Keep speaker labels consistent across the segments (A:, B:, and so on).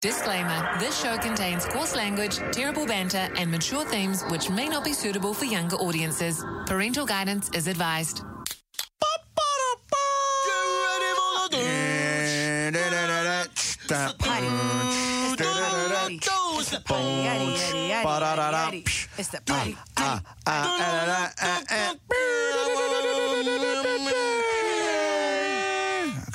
A: Disclaimer This show contains coarse language, terrible banter, and mature themes which may not be suitable for younger audiences. Parental guidance is advised.
B: It's the party, yaddy, yaddy, yaddy, yaddy, yaddy. It's the party.
C: I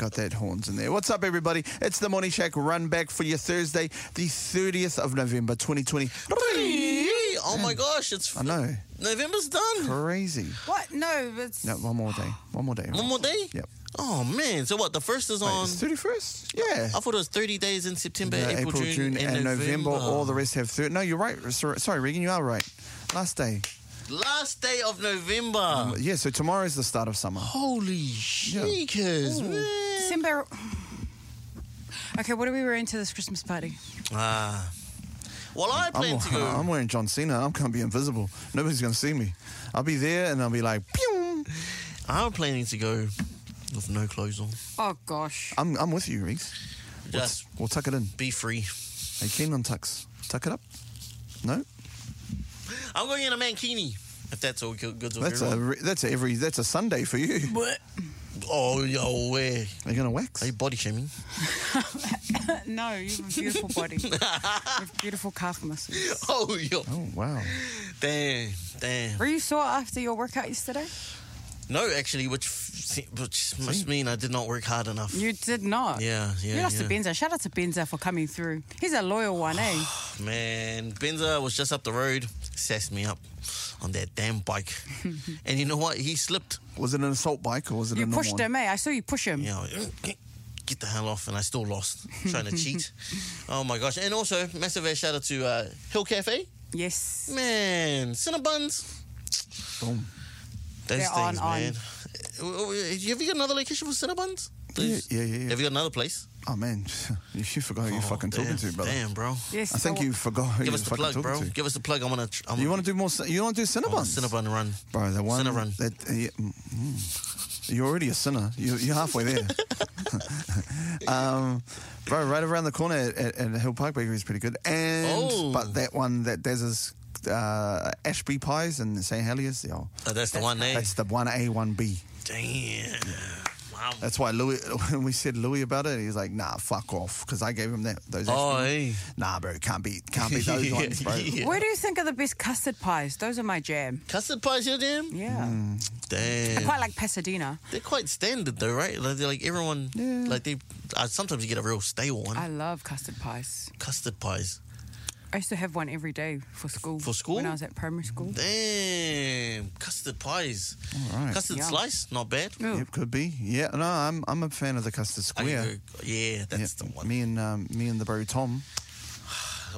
C: got that horns in there. What's up, everybody? It's the Morning Shack run back for your Thursday, the 30th of November, 2020.
D: Oh my gosh, it's
C: I know.
D: November's done.
C: Crazy.
B: What? No, it's.
C: No, one more day. One more day.
D: One more day?
C: Yep.
D: Oh man, so what? The first is on.
C: it's 31st? Yeah.
D: I thought it was 30 days in September,
C: No,
D: April, June,
C: and, November. All the rest have 30. No, you're right. Sorry, sorry, Regan, you are right. Last day.
D: Last day of November.
C: Yeah, so tomorrow is the start of summer.
D: Holy shakers, man.
B: December. Okay, what are we wearing to this Christmas party?
D: Ah. Well, I plan
C: I'm,
D: to go.
C: I'm wearing John Cena. I'm going to be invisible. Nobody's going to see me. I'll be there and I'll be like, pew.
D: I'm planning to go with no clothes on.
B: Oh gosh.
C: I'm, I'm with you, Reese.
D: Just
C: We'll tuck it in.
D: be free.
C: Are you keen on tucks? Tuck it up? No?
D: I'm going in a mankini. If that's all good, good
C: That's a re- that's a every that's a Sunday for you.
B: What?
D: Oh, yo, where?
C: Are you gonna wax?
D: Are you body shaming?
B: no, you have a beautiful body. you have beautiful calf muscles.
D: Oh, yo.
C: Oh wow!
D: Damn, damn.
B: Were you sore after your workout yesterday?
D: No, actually, which f- which must mean I did not work hard enough.
B: You did not.
D: Yeah, yeah,
B: You lost
D: yeah.
B: to Benza. Shout out to Benza for coming through. He's a loyal one, eh?
D: Man, Benza was just up the road, sassed me up on that damn bike. and you know what? He slipped.
C: Was it an assault bike or was it
B: You
C: a normal
B: pushed
C: one?
B: him, eh? I saw you push him.
D: You know, get the hell off, and I still lost trying to cheat. Oh my gosh! And also, massive air shout out to uh, Hill Cafe.
B: Yes.
D: Man, Cinnabons.
C: Boom.
D: Those
B: They're on,
D: things,
B: on.
D: man. Uh, Have you got another location for Cinnabons?
C: Yeah, yeah, yeah, yeah.
D: Have you got another place?
C: Oh man, you forgot who you're fucking
D: Oh,
C: talking to, brother.
D: Damn, bro.
B: Yes.
C: I think
B: so-
C: you forgot who
D: Give
C: you're
D: us the
C: fucking
D: plug,
C: talking
D: bro.
C: to.
D: Give us the plug. I want to. I'm
C: You want to do more? You want to do Cinnabons?
D: Cinnabon run.
C: bro. The one
D: Cinnarun.
C: that uh, yeah, mm, mm. you're already a sinner. You, you're halfway there. um, bro, right around the corner at, at, at Hill Park Bakery is pretty good. And
D: Oh.
C: but that one that there's is uh, Ashby Pies and St Heliers. Yeah,
D: Oh, that's the one, eh?
C: that's the one A, one B.
D: Damn. Wow.
C: That's why Louis, when we said Louis about it, he's like, "Nah, fuck off," because I gave him that those.
D: Oh,
C: Ashby.
D: eh?
C: Nah, bro, can't beat, can't beat those ones, bro.
D: Yeah.
B: Where do you think are the best custard pies? Those are my jam.
D: Custard pies, your jam?
B: Yeah.
D: Damn.
B: I quite like Pasadena.
D: They're quite standard though, right? Like, they're like everyone,
C: Yeah.
D: like they. Uh, sometimes you get a real stale one.
B: I love custard pies.
D: Custard pies.
B: I used to have one every day for school.
D: For school?
B: When I was at primary school.
D: Damn, custard pies.
C: All right.
D: Custard
B: Yum.
D: slice, not bad.
B: Ooh.
C: Yep, could be. Yeah, no, I'm I'm a fan of the custard
D: I
C: square.
D: can yeah, that's
C: Yeah,
D: the one.
C: Me and um, me and the bro Tom.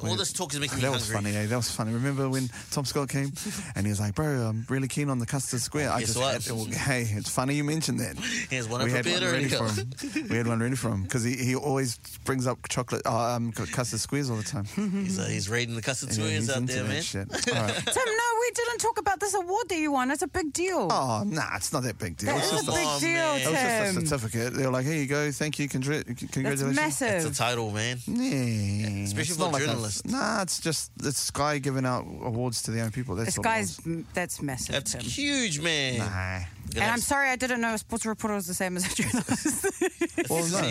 D: All this talk is making me
C: That was funny. Eh? That was funny. Remember when Tom Scott came and he was like, "Bro, I'm really keen on the custard square." I
D: Guess
C: just
D: what?
C: had, well, hey, it's funny you mentioned that.
D: Here's one
C: we had one
D: prepared
C: ready for him. We had one ready for him because he, he always brings up chocolate, uh, um, custard squares all the time.
D: he's, uh, he's raiding the custard
C: And yeah,
D: squares
C: he's
D: out
C: into
D: there, man.
C: shit. All right.
B: Tim, no, we didn't talk about this award that you won. It's a big deal.
C: Oh, nah, it's not that big deal.
B: that
C: It's
B: is
C: just
B: a
C: a,
B: big
D: Come
B: deal,
D: man.
C: it was just a certificate. They were like, "Here you go, thank you, congr-
B: That's
C: congratulations."
B: massive.
D: It's a title, man.
C: Yeah,
D: Especially
C: it's
D: for
C: not like a-
D: journalists.
C: nah, it's just it's Sky giving out awards to their own people. That's
B: This
C: what
B: guy's that's massive.
D: That's
B: Tim.
D: huge, man.
C: Nah.
D: Gonna
B: And
D: have
B: I'm sorry I didn't know a sports reporter was the same as a journalist.
C: Well, no,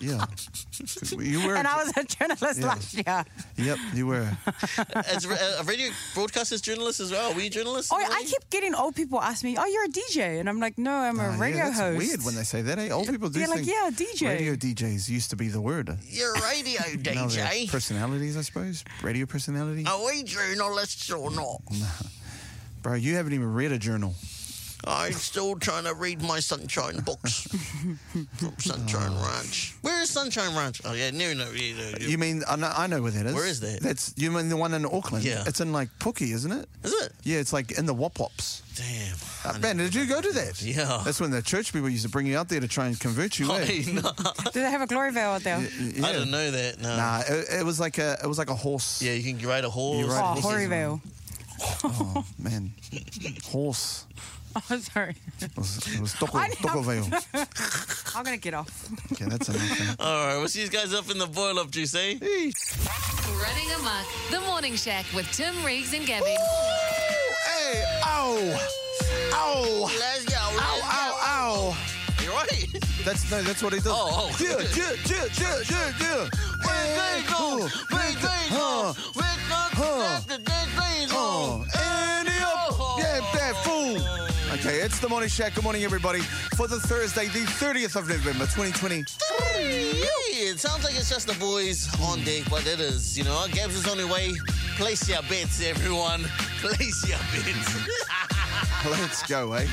C: yeah, you were.
B: and I was a journalist
C: Yeah.
B: last year.
C: Yep, you were.
D: As a radio broadcaster's journalist as well. Are we journalists?
B: Oh,
D: in a
B: I
D: way?
B: keep getting old people ask me, "Oh, you're a DJ," and I'm like, "No, I'm a
C: Ah,
B: radio
C: yeah, that's
B: host."
C: Weird when they say that. Eh? Old people do
B: They're like,
C: think
B: "Yeah, DJ."
C: radio DJs used to be the word.
D: You're a radio
C: Now they're
D: DJ.
C: personalities, I suppose. Radio personality.
D: Are we journalists or not?
C: Bro, you haven't even read a journal.
D: I'm still trying to read my Sunshine books from Sunshine
C: Oh.
D: Ranch. Where is Sunshine Ranch? Oh yeah, no, no, yeah, no,
C: You mean I know, I know where that is.
D: Where is that?
C: That's you mean the one in Auckland?
D: Yeah.
C: it's in like Pookie, isn't it?
D: Is it?
C: Yeah, it's like in the Wop Wops.
D: Damn.
C: Uh, man, did you go to that?
D: Yeah.
C: That's when the church people used to bring you out there to try and convert you. eh?
D: Hey, no,
B: Do they have a glory veil out there?
C: Yeah.
D: I didn't know that. No.
C: Nah, it, it was like a it was like a horse.
D: Yeah, you can ride a horse.
C: You ride
B: Oh,
C: horses.
B: hoary veil.
C: Oh man, horse.
B: Oh, sorry.
C: It was, it was toko,
B: I know.
C: toko veil.
B: I'm gonna get off.
C: Okay, that's enough. eh?
D: All right, we'll see you guys up in the boil up juice, eh?
A: Running amok. The Morning Shack with Tim Reeves and Gaby.
C: Hey, ow, ow,
D: Let's go.
C: ow, ow, ow.
D: You're right.
C: That's no, that's what he does.
D: Oh, oh.
C: yeah, yeah, yeah, yeah, yeah, yeah. Hey, oh, hey, huh, huh, oh, and up. Yeah, that fool. Okay, it's the morning shack. Good morning, everybody. For the Thursday, the 30th of November, 2020.
D: It sounds like it's just the boys on deck, but it is. You know, Gabs is on the way. Place your bets, everyone. Place your bets.
C: Let's go, eh?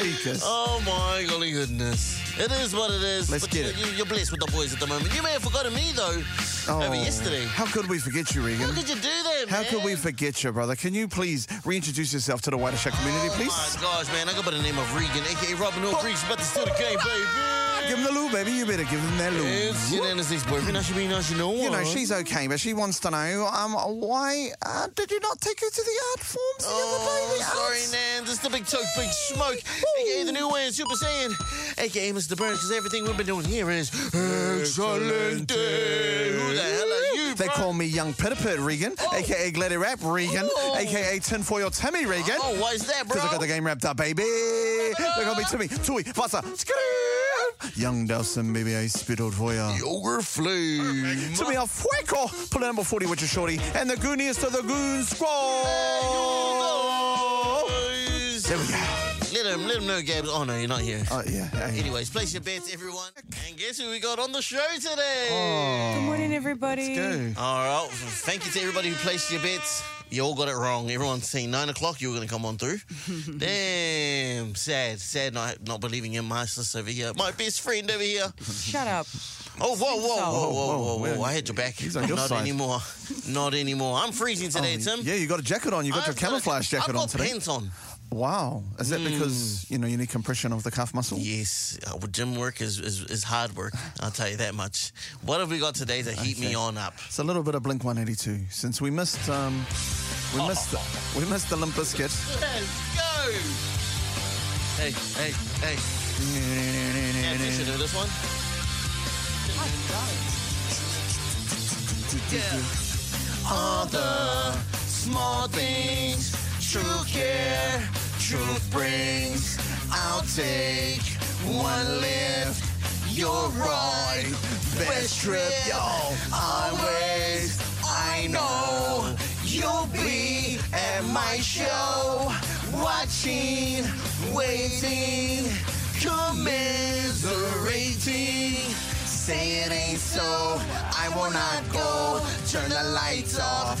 C: Jeekers.
D: oh my golly goodness. It is what it is.
C: Let's
D: but
C: get
D: you,
C: it.
D: You, you're blessed with the boys at the moment. You may have forgotten me, though, over yesterday.
C: How could we forget you, Regan?
D: How could you do that, man?
C: How
D: man?
C: could we forget you, brother? Can you please reintroduce yourself to the wider shack community, please?
D: Oh my gosh, man. I go by the name of Regan, aka Robin Hood Greeks, about to steal the game, baby.
C: Give him the loo, baby. You better give him that loo.
D: It's your Nana's next boyfriend. I should be nice, you know
C: You know, she's okay, but she wants to know um, why uh, did you not take her to the art forms the other day?
D: Oh, sorry,
C: arts?
D: Nan. This is the big toke, big smoke, aka the new way Super Saiyan, aka Mr. Burns, because everything we've been doing here is excellent. Who the hell are you,
C: They
D: bro?
C: call me Young Pitterpit Regan, aka Gladdy Rap Regan,
D: Oh.
C: aka Tinfoil Timmy Regan.
D: Oh, why is that, bro?
C: Because I got the game wrapped up, baby. They call me Timmy, Tui, Vasa, Skiroo. Young Delson, baby, I spittled for ya.
D: Yogurt flame.
C: Timmy a fuego, pull number 40 with your shorty, and the gooniest of the goon squad. There we go.
D: Let him, let him know, Gabs. Oh, no, you're not here.
C: Oh, yeah. hey.
D: Anyways, place your bets, everyone. And guess who we got on the show today? Oh.
B: Good morning, everybody.
C: Go.
D: All right. Thank you to everybody who placed your bets. You all got it wrong. Everyone's saying nine o'clock you were going to come on through. Damn. Sad. Sad not, not believing in my sis over here. My best friend over here.
B: Shut up.
D: Oh, whoa, whoa, whoa, whoa, whoa, whoa.
C: whoa.
D: I had your back.
C: He's on your
D: Not
C: side.
D: anymore. Not anymore. I'm freezing today,
C: Oh,
D: Tim.
C: Yeah, you got a jacket on. You got your
D: I've got-
C: camouflage jacket
D: I've got
C: on today.
D: pants on.
C: Wow. Is that because, you know, you need compression of the calf muscle?
D: Yes, uh, well, gym work is, is, is hard work. I'll tell you that much. What have we got today to heat me on up?
C: It's a little bit of Blink 182 since we missed um we missed we missed the Limp Bizkit.
D: Let's go! Hey, hey, hey. Yeah, you should do this one. Yeah. All the small things, true care, truth brings. I'll take one lift. You're right. Best trip, yo. Always. I know you'll be at my show. Watching, waiting, commiserating. Say it ain't so, I will not go. Turn the lights off,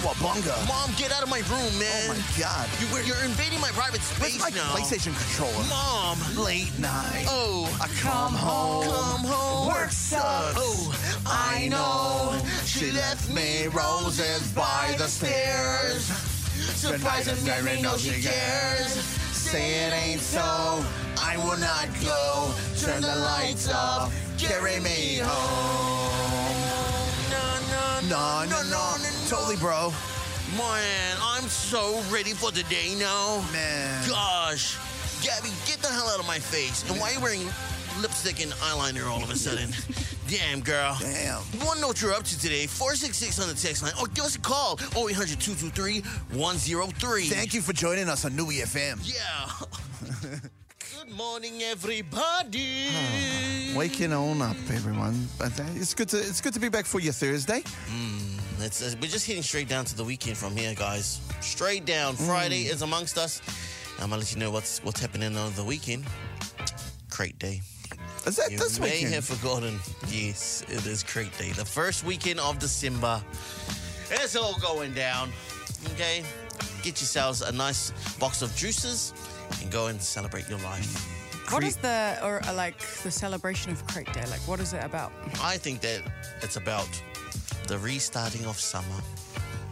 D: cowabunga Mom, get out of my room, oh man.
C: oh my god
D: You, you're invading my private
C: Where's
D: space
C: my
D: now.
C: PlayStation controller
D: Mom,
C: late night
D: oh,
C: I come home
D: come home.
C: Work sucks.
D: Oh, I know. She left me roses by the stairs. Surprising me, no she cares. Say it ain't so. I will not go. Turn the lights off. Carry me home. No,
C: No, no no no totally bro
D: Man, I'm so ready for the day now.
C: man
D: Gosh. Gaby, get the hell out of my face. And why are you wearing lipstick and eyeliner all of a sudden? Damn, girl.
C: Damn.
D: You want to know what you're up to today? 466 on the text line. Or give us a call. 0800 223 103.
C: Thank you for joining us on Niu FM.
D: Yeah. Good morning, everybody.
C: Waking on up, everyone. But uh, it's good to it's good to be back for your Thursday.
D: It's, uh, we're just heading straight down to the weekend from here, guys. Straight down. Friday is amongst us. I'm gonna let you know what's what's happening on the weekend. Crate Day.
C: Is that
D: You
C: this
D: may
C: weekend?
D: have forgotten. Yes, it is Crate Day. The first weekend of December. It's all going down. Okay? Get yourselves a nice box of juices and go and celebrate your life.
B: What is the or uh, like the celebration of Crate Day? Like, what is it about?
D: I think that it's about the restarting of summer.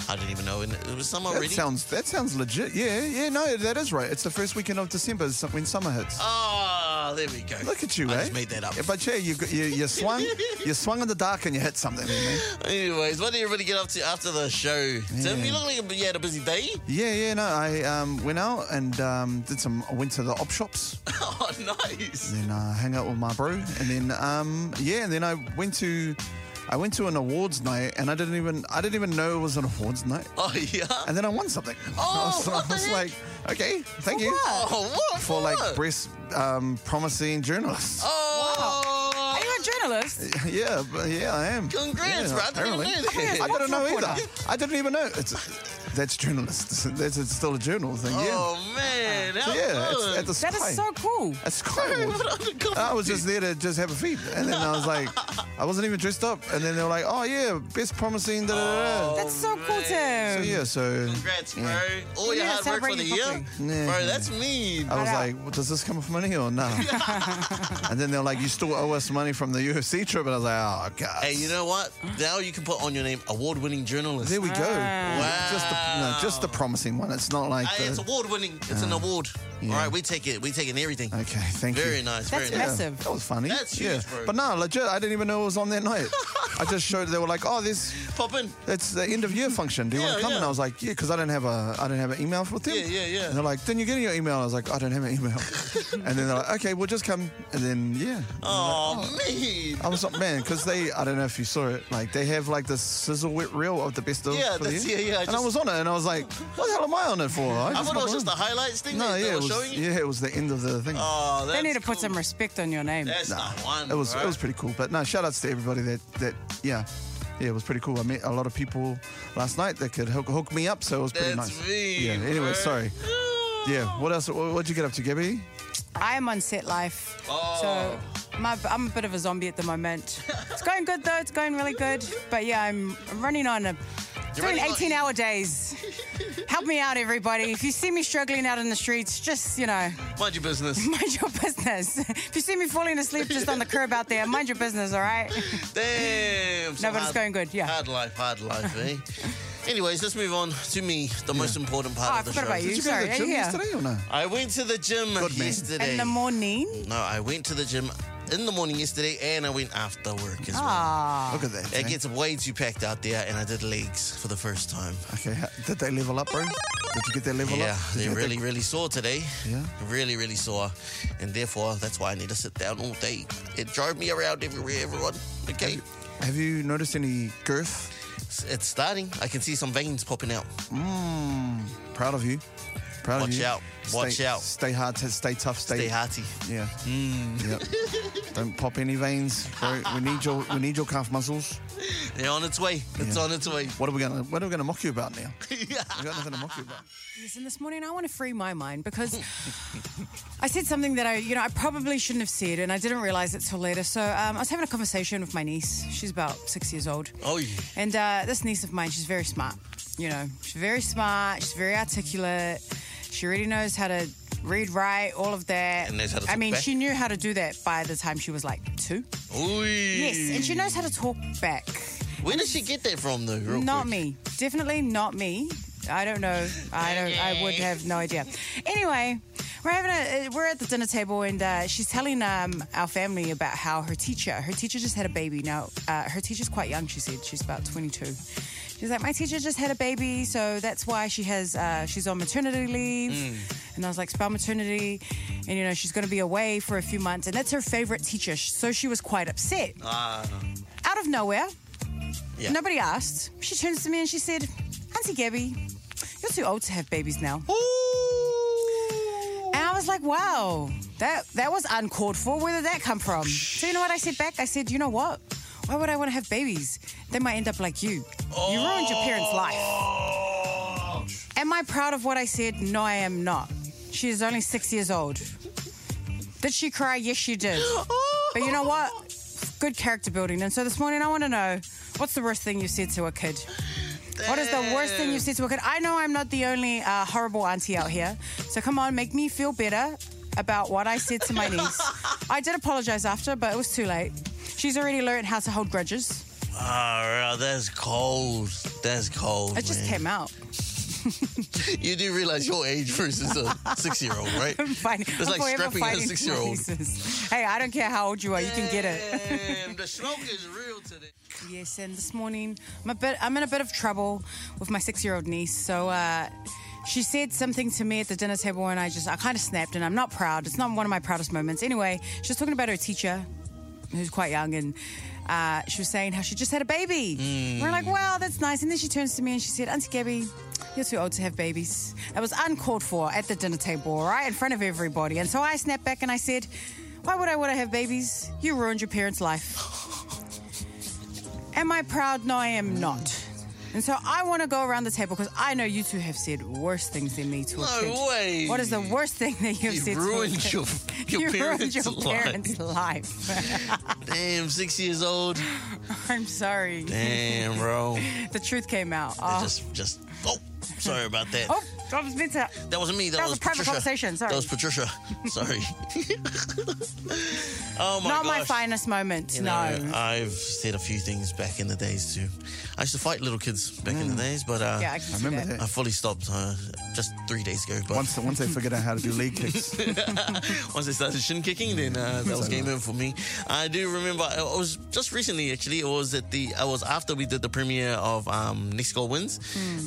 D: I didn't even know when it was summer
C: That
D: already.
C: sounds that sounds legit. Yeah, yeah, no, that is right. It's the first weekend of December is when summer hits.
D: Oh, there we go.
C: Look at you,
D: I
C: eh?
D: just made that up.
C: Yeah, but yeah, you, you you swung, you swung in the dark and you hit something, man.
D: Anyways, what did everybody get up to after the show? Tim, you look like you had a busy day.
C: Yeah, yeah, no, I um, went out and um, did some. I went to the op shops,
D: Oh, nice.
C: then uh, hang out with my bro, and then um, yeah, and then I went to. I went to an awards night and I didn't even I didn't even know it was an awards night.
D: Oh, yeah.
C: And then I won something.
D: Oh,
C: I was,
D: what
C: I
D: the
C: was
D: heck?
C: like, okay, thank you.
D: Oh, what?
C: For like
D: what?
C: breast um, promising journalists.
D: Oh,
B: Are you a journalist?
C: Yeah, but yeah, I am.
D: Congrats,
C: yeah,
D: bro. I didn't know.
C: I didn't know either. I didn't even know. It's that's journalist. That's it's still a journal thing. Yeah.
D: Oh, man.
C: So
D: How
C: yeah, it's
D: fun.
C: at the
B: That
C: Sky.
B: is so cool.
C: At Sky Awards.
D: What other company?
C: I was just there to just have a feed, and then I was like, I wasn't even dressed up, and then they were like, oh yeah, best promising. Da, da, da. da.
B: That's so cool,
C: So
B: Tim.
C: yeah, so
D: Congrats, bro.
C: yeah.
D: All your
B: Yeah,
D: hard work for the
B: celebrating
D: year.
B: properly.
C: Yeah.
D: Bro, that's me.
C: I was
B: out.
C: like, well, does this come from money or no? and then they're like, you still owe us money from the UFC trip, and I was like, oh god.
D: Hey, you know what? Now you can put on your name award-winning journalist.
C: There we go.
B: Ah.
C: Just the no, just the promising one. It's not like
D: Hey,
C: the,
D: it's award-winning. It's an award.
C: yeah.
D: All right, we take it. We take it in everything.
C: Okay, thank you.
D: Very nice.
B: That's
D: very nice.
B: massive.
C: That was funny.
D: That's huge,
C: yeah.
D: bro.
C: But no, legit, I didn't even know it was on that night. I just showed. They were like, "Oh, this,
D: Pop in.
C: it's the end of year function. Do you want
D: Yeah,
C: to come?"
D: yeah.
C: And I was like, "Yeah," because I didn't have a, I didn't have an email for them.
D: Yeah, yeah, yeah.
C: And they're like, "Didn't you get in your email?" I was like, "I don't have an email." and then they're like, "Okay, we'll just come." And then yeah,
D: Oh, man.
C: I was like, man, because they, I don't know if you saw it, like they have like this sizzle wet reel of the best of.
D: Yeah,
C: for the
D: that's-
C: year.
D: yeah, yeah, I
C: And I
D: just-
C: was on it, and I was like, "What the hell am I on it for?"
D: I
C: just
D: thought it was
C: got
D: just the
C: on.
D: highlights thing
C: No,
D: that
C: yeah,
D: they
C: it
D: were
C: was,
D: showing you.
C: yeah, it was the end of the thing.
D: Oh, that's
B: They need to put
D: cool.
B: some respect on your name.
D: That's not one.
C: It was
D: bro.
C: it was pretty cool. But no, shout outs to everybody that that yeah. Yeah, it was pretty cool. I met a lot of people last night that could hook, hook me up, so it was pretty
D: That's
C: nice.
D: me,
C: yeah. Anyway,
D: bro.
C: sorry. Yeah. What else? What, what'd you get up to, Gaby?
B: I am on set life.
D: Oh.
B: So my, I'm a bit of a zombie at the moment. It's going good though. It's going really good. But yeah, I'm I'm running on a doing
D: running on-
B: 18 hour days. Help me out, everybody. If you see me struggling out in the streets, just you know,
D: Mind your business.
B: mind your business. If you see me falling asleep just on the curb out there, mind your business, all right?
D: Damn.
B: No, but it's going good, yeah.
D: Hard life, hard life, eh? Anyways, let's move on to me, the most important part
B: Oh,
D: of the
B: forgot
D: show.
B: about you.
C: Did you go
B: Sorry,
C: to the gym
B: you
C: yesterday or no?
D: I went to the gym
C: Good man.
D: yesterday.
B: In the morning.
D: no, I went to the gym in the morning yesterday, and I went after work as well.
B: Ah.
C: Look at that.
D: It
C: eh?
D: gets way too packed out there, and I did legs for the first time.
C: Okay. ha- Did they level up, bro? Did you get their level
D: Yeah,
C: up? Did
D: they
C: you get
D: really, really sore today.
C: Yeah?
D: Really, really sore. And therefore, that's why I need to sit down all day. It drove me around everywhere, everyone. Okay.
C: Have you noticed any girth?
D: It's, it's starting. I can see some veins popping out. Mmm.
C: Proud of you. Proud
D: Watch
C: of you.
D: Watch out. Watch
C: stay,
D: out.
C: Stay hard. t- Stay tough. Stay.
D: Stay hearty.
C: Yeah.
D: Mm.
C: Yep. Don't pop any veins, bro. We need your we need your calf muscles.
D: They're on its way. It's
C: Yeah.
D: on its way.
C: What are we gonna What are we gonna mock you about now? We got nothing to mock you about.
B: Yes, and this morning I want to free my mind because I said something that I, you know, I probably shouldn't have said, and I didn't realize it till later. So um, I was having a conversation with my niece. She's about six years old,
D: Oh, yeah.
B: and uh, this niece of mine, she's very smart. You know, she's very smart. She's very articulate. She already knows how to read, write, all of that.
D: And knows how to
B: I
D: talk
B: mean,
D: back.
B: she knew how to do that by the time she was like two.
D: Ooh.
B: Yes, and she knows how to talk back.
D: Where did she get that from, though? Real
B: Not
D: quick?
B: me. Definitely not me. I don't know. I don't. I would have no idea. Anyway, we're having a. We're at the dinner table, and uh, she's telling um, our family about how her teacher. Her teacher just had a baby. Now, uh, her teacher's quite young. She said she's about 22. She's like, my teacher just had a baby, so that's why she has. Uh, she's on maternity leave. And I was like, spell maternity, and you know she's going to be away for a few months, and that's her favorite teacher. So she was quite upset.
D: Ah,
B: Out of nowhere,
D: yeah.
B: Nobody asked. She turns to me and she said, Auntie Gaby, you're too old to have babies now.
D: Ooh.
B: And I was like, wow, that, that was uncalled for. Where did that come from? So you know what I said back? I said, you know what? Why would I want to have babies? They might end up like you. You ruined your parents' life.
D: Oh.
B: Am I proud of what I said? No, I am not. She is only six years old. Did she cry? Yes, she did. But you know what? Good character building. And so this morning, I want to know what's the worst thing you said to a kid? What is the worst thing you said to a kid? I know I'm not the only uh, horrible auntie out here. So come on, make me feel better about what I said to my niece. I did apologize after, but it was too late. She's already learned how to hold grudges.
D: Oh, that's cold. That's cold.
B: It just came out.
D: You do realize your age versus a six-year-old, right?
B: I'm fighting.
D: It's like strapping a six-year-old.
B: Hey, I don't care how old you are. You can get it.
D: The smoke is real today.
B: Yes, and this morning I'm a bit. I'm in a bit of trouble with my six-year-old niece. So uh, she said something to me at the dinner table, and I just I kind of snapped, and I'm not proud. It's not one of my proudest moments. Anyway, she was talking about her teacher, who's quite young, and. Uh, she was saying how she just had a baby. We're like, wow, that's nice. And then she turns to me and she said, Auntie Gaby, you're too old to have babies. That was uncalled for at the dinner table, right? In front of everybody. And so I snapped back and I said, why would I want to have babies? You ruined your parents' life. Am I proud? No, I am not. And so I want to go around the table because I know you two have said worse things than me to a
D: No
B: kid.
D: way.
B: What is the worst thing that you've
D: You
B: said to a
D: ruined
B: kid?
D: your, your
B: you ruined your
D: life.
B: parents' life.
D: Damn, six years old.
B: I'm sorry.
D: Damn, bro.
B: The truth came out. Oh,
D: Just, just. Oh, sorry about that.
B: oh I was meant.
D: That wasn't me. That,
B: That was a private
D: Patricia.
B: conversation, sorry.
D: That was Patricia. Sorry. oh my
B: Not my finest moment.
D: You
B: no.
D: know, I've said a few things back in the days too. I used to fight little kids back in the days, but uh,
B: yeah, I,
C: I remember
B: that.
C: that.
D: I fully stopped uh, just three days ago. But
C: Once, once they figured out how to do leg kicks,
D: once they started shin kicking, then uh, that was game over for me. I do remember it was just recently actually. It was at the it was after we did the premiere of um, Nick Skull Wins,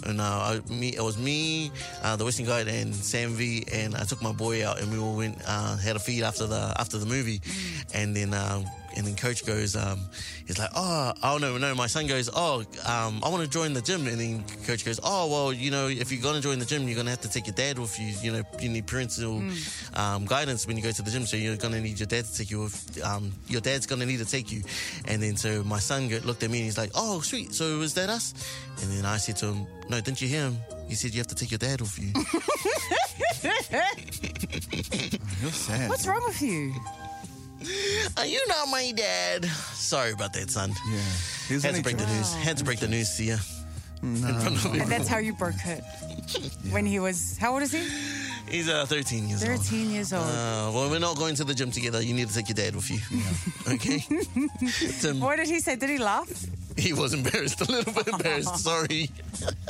D: and uh, I, me it was me, uh, the Western Guide, and Sam V, and I took my boy out, and we all went uh, had a feed after the after the movie, and then. Uh, and then coach goes, um, he's like, oh, oh no, no. My son goes, oh, um, I want to join the gym. And then coach goes, oh, well, you know, if you're gonna join the gym, you're gonna have to take your dad with you. You know, you need parental um, guidance when you go to the gym. So you're gonna need your dad to take you. With, um, your dad's gonna need to take you. And then so my son go, looked at me and he's like, oh, sweet. So is that us? And then I said to him, no, didn't you hear him? He said you have to take your dad with you.
C: you're sad.
B: What's wrong with you?
D: Are you not my dad? Sorry about that, son.
C: Yeah. He was
D: Had to break the
C: trying-
D: news. Had to break the news to you. In front of
B: And that's how you broke it. When he was, how old is he?
D: He's uh, 13 years old.
B: 13 years old.
D: Uh, well, we're not going to the gym together. You need to take your dad with you. Okay? Tim,
B: what did he say? Did he laugh?
D: he was embarrassed, a little bit embarrassed. Sorry.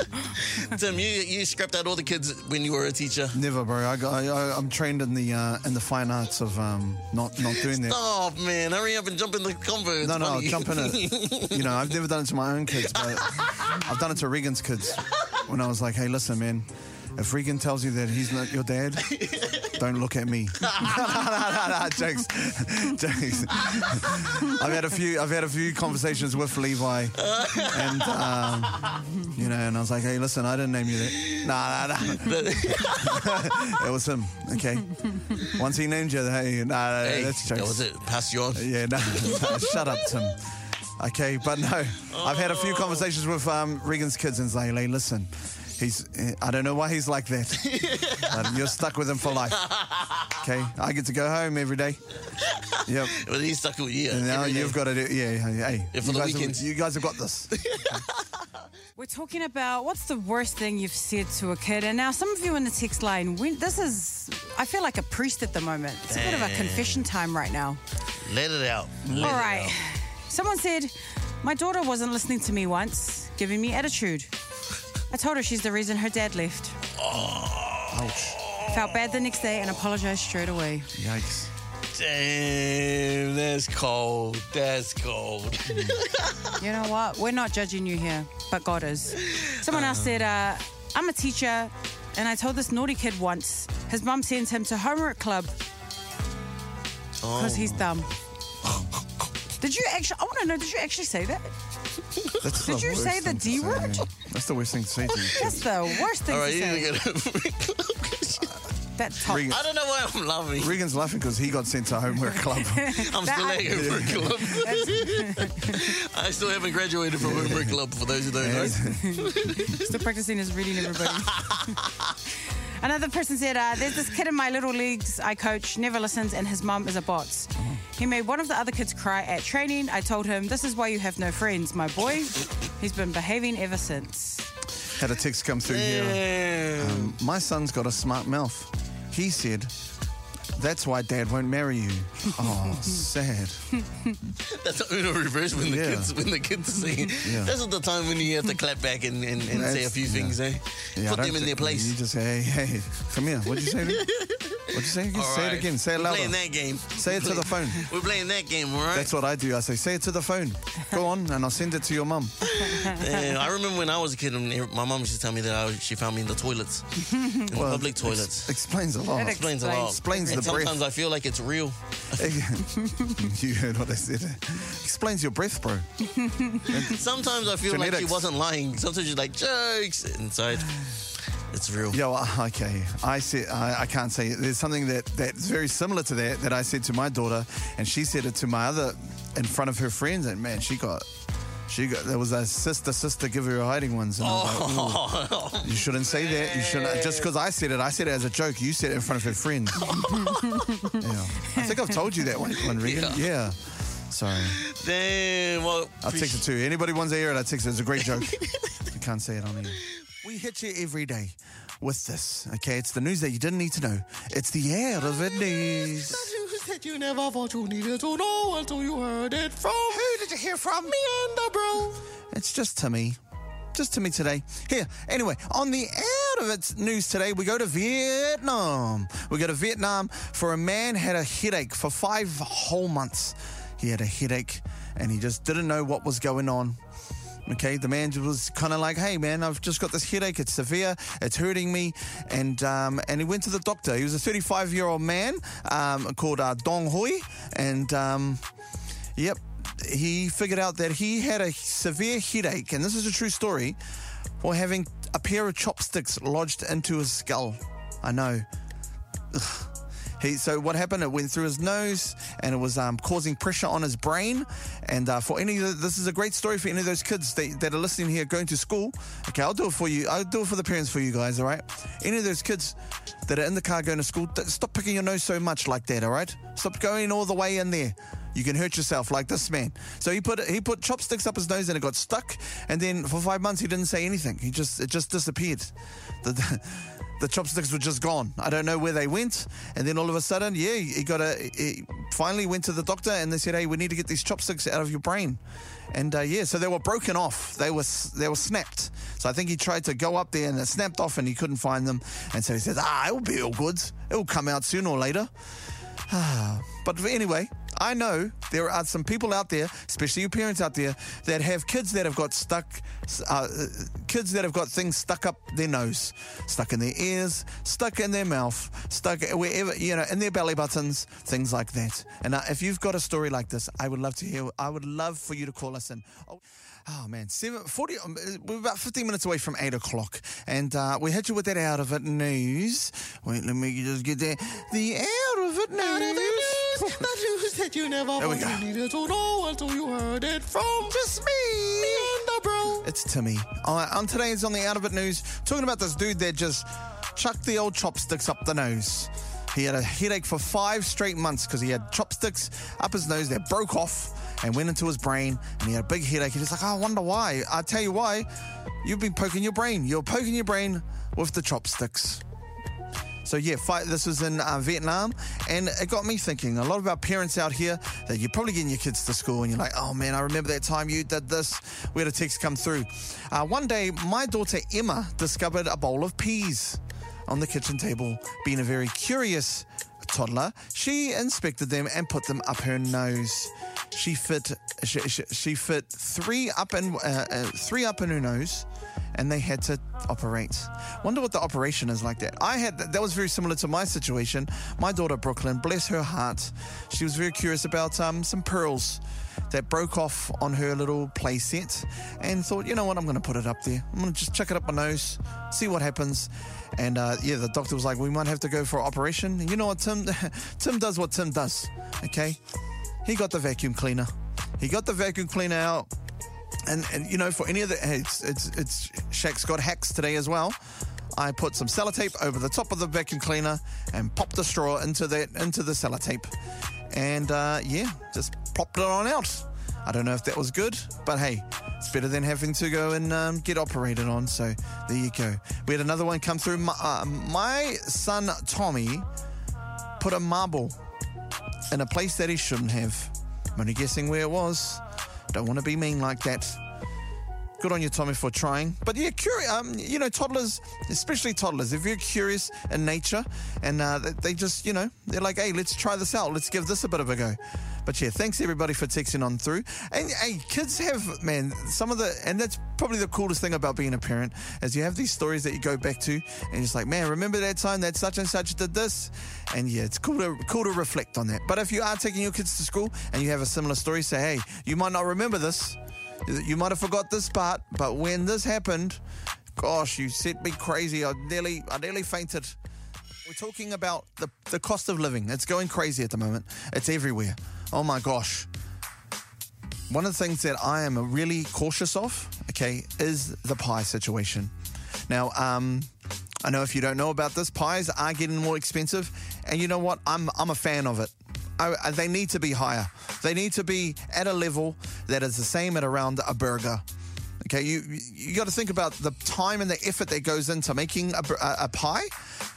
D: Tim, you you scrapped out all the kids when you were a teacher.
C: Never, bro. I got, I, I'm trained in the uh, in the fine arts of um, not not doing that.
D: Oh man, hurry up and jump in the convo. It's
C: No, no,
D: funny.
C: jump in it. You know, I've never done it to my own kids, but I've done it to Regan's kids. When I was like, hey, listen, man, if Regan tells you that he's not your dad, don't look at me. no, no, no, no, jokes, jokes. I've had a few, I've had a few conversations with Levi, and um, you know, and I was like, hey, listen, I didn't name you that. Nah, nah, nah. it was him. Okay. Once he named you, hey, nah, nah
D: Hey,
C: that's
D: that was it. Pass you on.
C: Yeah, no, no, shut up, Tim. Okay, but no, I've had a few conversations with um, Regan's kids and it's like, hey, listen, he's, eh, I don't know why he's like that. but you're stuck with him for life. Okay, I get to go home every day. Yep.
D: But he's stuck with you.
C: And now you've got to do, yeah, hey,
D: Yeah, for
C: you,
D: the
C: guys
D: weekends.
C: have, you guys have got this.
B: We're talking about what's the worst thing you've said to a kid. And now, some of you in the text line, when, this is, I feel like a priest at the moment. It's a bit of a confession time right now.
D: Let it out. Let
B: All
D: it out.
B: Someone said, My daughter wasn't listening to me once, giving me attitude. I told her she's the reason her dad left. Oh.
C: Ouch.
B: Felt bad the next day and apologized straight away.
C: Yikes.
D: Damn, that's cold. That's cold.
B: You know what? We're not judging you here, but God is. Someone else said, uh, I'm a teacher, and I told this naughty kid once his mum sends him to homework club because he's dumb. Did you actually? I want to know. Did you actually say that?
C: That's
B: Did you say the D
C: say,
B: word?
C: That's the worst thing to say to you.
B: That's the worst thing
D: All
B: to
D: you
B: say.
D: need to get
B: That top.
C: Regan-
D: I don't know why I'm laughing.
C: Regan's laughing because he got sent to homework club.
D: I'm still
B: That-
D: at Homework Club. I still haven't graduated from Homework Club, for those who don't know.
B: Still practicing his reading, everybody. Another person said, uh, There's this kid in my little leagues I coach, never listens, and his mum is a bot. He made one of the other kids cry at training. I told him, This is why you have no friends, my boy. He's been behaving ever since.
C: Had a text come through here.
D: Damn.
C: My son's got a smart mouth. He said, That's why Dad won't marry you. Oh, sad.
D: That's the Uno reverse when the
C: Yeah.
D: kids when the kids are singing.
C: Yeah.
D: This is the time when you have to clap back and, and, and say a
C: That's-
D: few
C: yeah.
D: things, eh?
C: Yeah, I
D: Put
C: don't
D: them in
C: thi-
D: their place.
C: You just say, hey, hey, come here. What'd you say? to me? What'd you say again?
D: All
C: say
D: right.
C: it again. Say it
D: We're
C: louder.
D: playing that game.
C: Say it to the phone.
D: We're playing that game, all right?
C: That's what I do. I say, say it to the phone. Go on, and I'll send it to your mum.
D: Yeah, I remember when I was a kid, and my mom used to tell me that I, she found me in the toilets, in the
C: Well,
D: public
C: ex-
D: toilets.
C: explains a lot.
B: That
D: explains a lot.
C: Explains the breath.
D: Sometimes I feel like it's real.
C: you heard what I said. Explains your breath, bro.
D: Sometimes I feel like she wasn't lying. Sometimes she's like jokes inside. It's real.
C: Yeah, uh, well, okay. I said I, I can't say it. There's something that that's very similar to that that I said to my daughter, and she said it to my other in front of her friends, and man, she got. She got there was a sister, sister, give her hiding ones, and was like,
D: Oh,
C: you shouldn't say that. You shouldn't just because I said it. I said it as a joke. You said it in front of her friends. yeah, I think I've told you that one, one Regan.
D: Yeah.
C: Yeah. Sorry,
D: damn. Well,
C: I'll text it to you. Anybody wants to hear it, I text it. It's a great joke. you can't say it on here. We hit you every day with this. Okay, it's the news that you didn't need to know. It's the air of it news.
D: That you never thought you needed to know until you heard it from. Who did you hear from? Me and the bro.
C: It's just to me. Just to me today. Here, anyway, on the out of it news today, we go to Vietnam. We go to Vietnam for a man had a headache for five whole months. He had a headache and he just didn't know what was going on. Okay, the man was kind of like, "Hey, man, I've just got this headache. It's severe. It's hurting me." And um, and he went to the doctor. He was a 35 year old man um, called uh, Dong Hui, and um, Yep. He figured out that he had a severe headache, and this is a true story, for having a pair of chopsticks lodged into his skull. I know. Ugh. He, so what happened? It went through his nose, and it was um, causing pressure on his brain. And uh, for any, this is a great story for any of those kids that, that are listening here, going to school. Okay, I'll do it for you. I'll do it for the parents for you guys. All right. Any of those kids that are in the car going to school, stop picking your nose so much like that. All right. Stop going all the way in there. You can hurt yourself like this man. So he put he put chopsticks up his nose and it got stuck. And then for five months he didn't say anything. He just it just disappeared. The, the, the chopsticks were just gone. I don't know where they went. And then all of a sudden, yeah, he got a. He finally went to the doctor and they said, "Hey, we need to get these chopsticks out of your brain." And uh, yeah, so they were broken off. They were they were snapped. So I think he tried to go up there and it snapped off, and he couldn't find them. And so he says, "Ah, it'll be all good. It'll come out sooner or later." But anyway, I know there are some people out there, especially you parents out there, that have kids that have got stuck, uh, kids that have got things stuck up their nose, stuck in their ears, stuck in their mouth, stuck wherever, you know, in their belly buttons, things like that. And uh, if you've got a story like this, I would love to hear, I would love for you to call us in. Oh, Oh man, seven forty. um, We're about fifteen minutes away from eight o'clock, and uh, we hit you with that out of it news. Wait, let me just get there. The out of it news.
D: The news that you never
C: There we
D: thought
C: go.
D: you needed to know until you heard it from.
C: Just me.
D: Me and the bro.
C: It's Timmy. Uh, on today's on the Out of It news, talking about this dude that just chucked the old chopsticks up the nose. He had a headache for five straight months because he had chopsticks up his nose that broke off and went into his brain, and he had a big headache. He's like, oh, I wonder why. I tell you why. You've been poking your brain. You're poking your brain with the chopsticks. So yeah, fight, this was in uh, Vietnam, and it got me thinking. A lot of our parents out here that you're probably getting your kids to school, and you're like, "Oh man, I remember that time you did this." We had a text come through. Uh, one day, my daughter Emma discovered a bowl of peas on the kitchen table. Being a very curious toddler, she inspected them and put them up her nose. She fit she, she, she fit three up in uh, uh, three up in her nose and they had to operate. Wonder what the operation is like that. I had that was very similar to my situation. My daughter Brooklyn, bless her heart, she was very curious about um, some pearls that broke off on her little play set, and thought, you know what, I'm going to put it up there. I'm going to just chuck it up my nose, see what happens. And uh, yeah, the doctor was like, we might have to go for an operation. And you know what, Tim? Tim does what Tim does. Okay, he got the vacuum cleaner. He got the vacuum cleaner out. And, and you know, for any of the, it's, it's, it's Shaq's got hacks today as well. I put some sellotape over the top of the vacuum cleaner and popped the straw into that into the sellotape, and uh, yeah, just popped it on out. I don't know if that was good, but hey, it's better than having to go and um, get operated on. So there you go. We had another one come through. My, uh, my son Tommy put a marble in a place that he shouldn't have. I'm only guessing where it was. Don't want to be mean like that. Good on you, Tommy, for trying. But yeah, curious. Um, you know, toddlers, especially toddlers, if you're curious in nature, and uh, they just, you know, they're like, hey, let's try this out. Let's give this a bit of a go. But yeah, thanks everybody for texting on through. And hey, kids have, man, some of the, and that's probably the coolest thing about being a parent, is you have these stories that you go back to, and it's like, man, remember that time that such and such did this? And yeah, it's cool to cool to reflect on that. But if you are taking your kids to school and you have a similar story, say, hey, you might not remember this. You might have forgot this part, but when this happened, gosh, you set me crazy. I nearly, I nearly fainted. We're talking about the, the cost of living. It's going crazy at the moment. It's everywhere. Oh my gosh. One of the things that I am really cautious of, okay, is the pie situation. Now, um, I know if you don't know about this, pies are getting more expensive, and you know what? I'm I'm a fan of it. I, they need to be higher. They need to be at a level that is the same at around a burger. Okay, you you got to think about the time and the effort that goes into making a, a, pie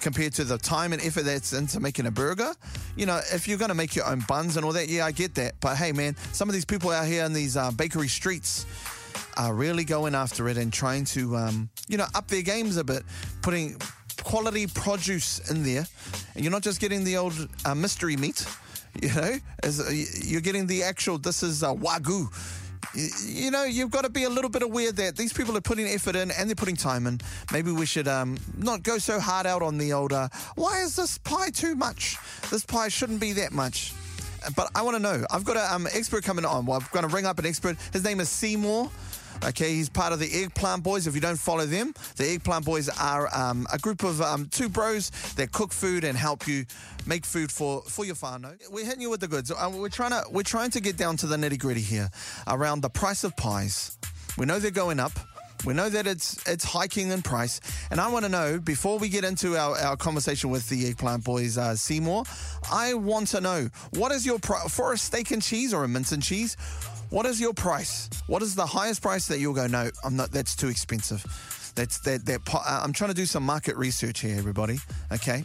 C: compared to the time and effort that's into making a burger. You know, if you're going to make your own buns and all that, yeah, I get that. But hey, man, some of these people out here in these uh, bakery streets are really going after it and trying to, um, you know, up their games a bit, putting quality produce in there. And you're not just getting the old uh, mystery meat, you know, as, uh, you're getting the actual, this is uh, Wagyu. You know, you've got to be a little bit aware that these people are putting effort in and they're putting time in. Maybe we should um, not go so hard out on the old, uh, why is this pie too much? This pie shouldn't be that much. But I want to know. I've got an um, expert coming on. Well, I'm going to ring up an expert. His name is Seymour. Okay, he's part of the Eggplant Boys. If you don't follow them, the Eggplant Boys are um, a group of um, two bros that cook food and help you make food for, for your whānau. We're hitting you with the goods. Uh, we're trying to we're trying to get down to the nitty gritty here around the price of pies. We know they're going up. We know that it's it's hiking in price, and I want to know before we get into our, our conversation with the Eggplant Boys, uh, Seymour. I want to know what is your pri- for a steak and cheese or a mince and cheese. What is your price? What is the highest price that you'll go? No, I'm not. That's too expensive. That's that. That uh, I'm trying to do some market research here, everybody. Okay,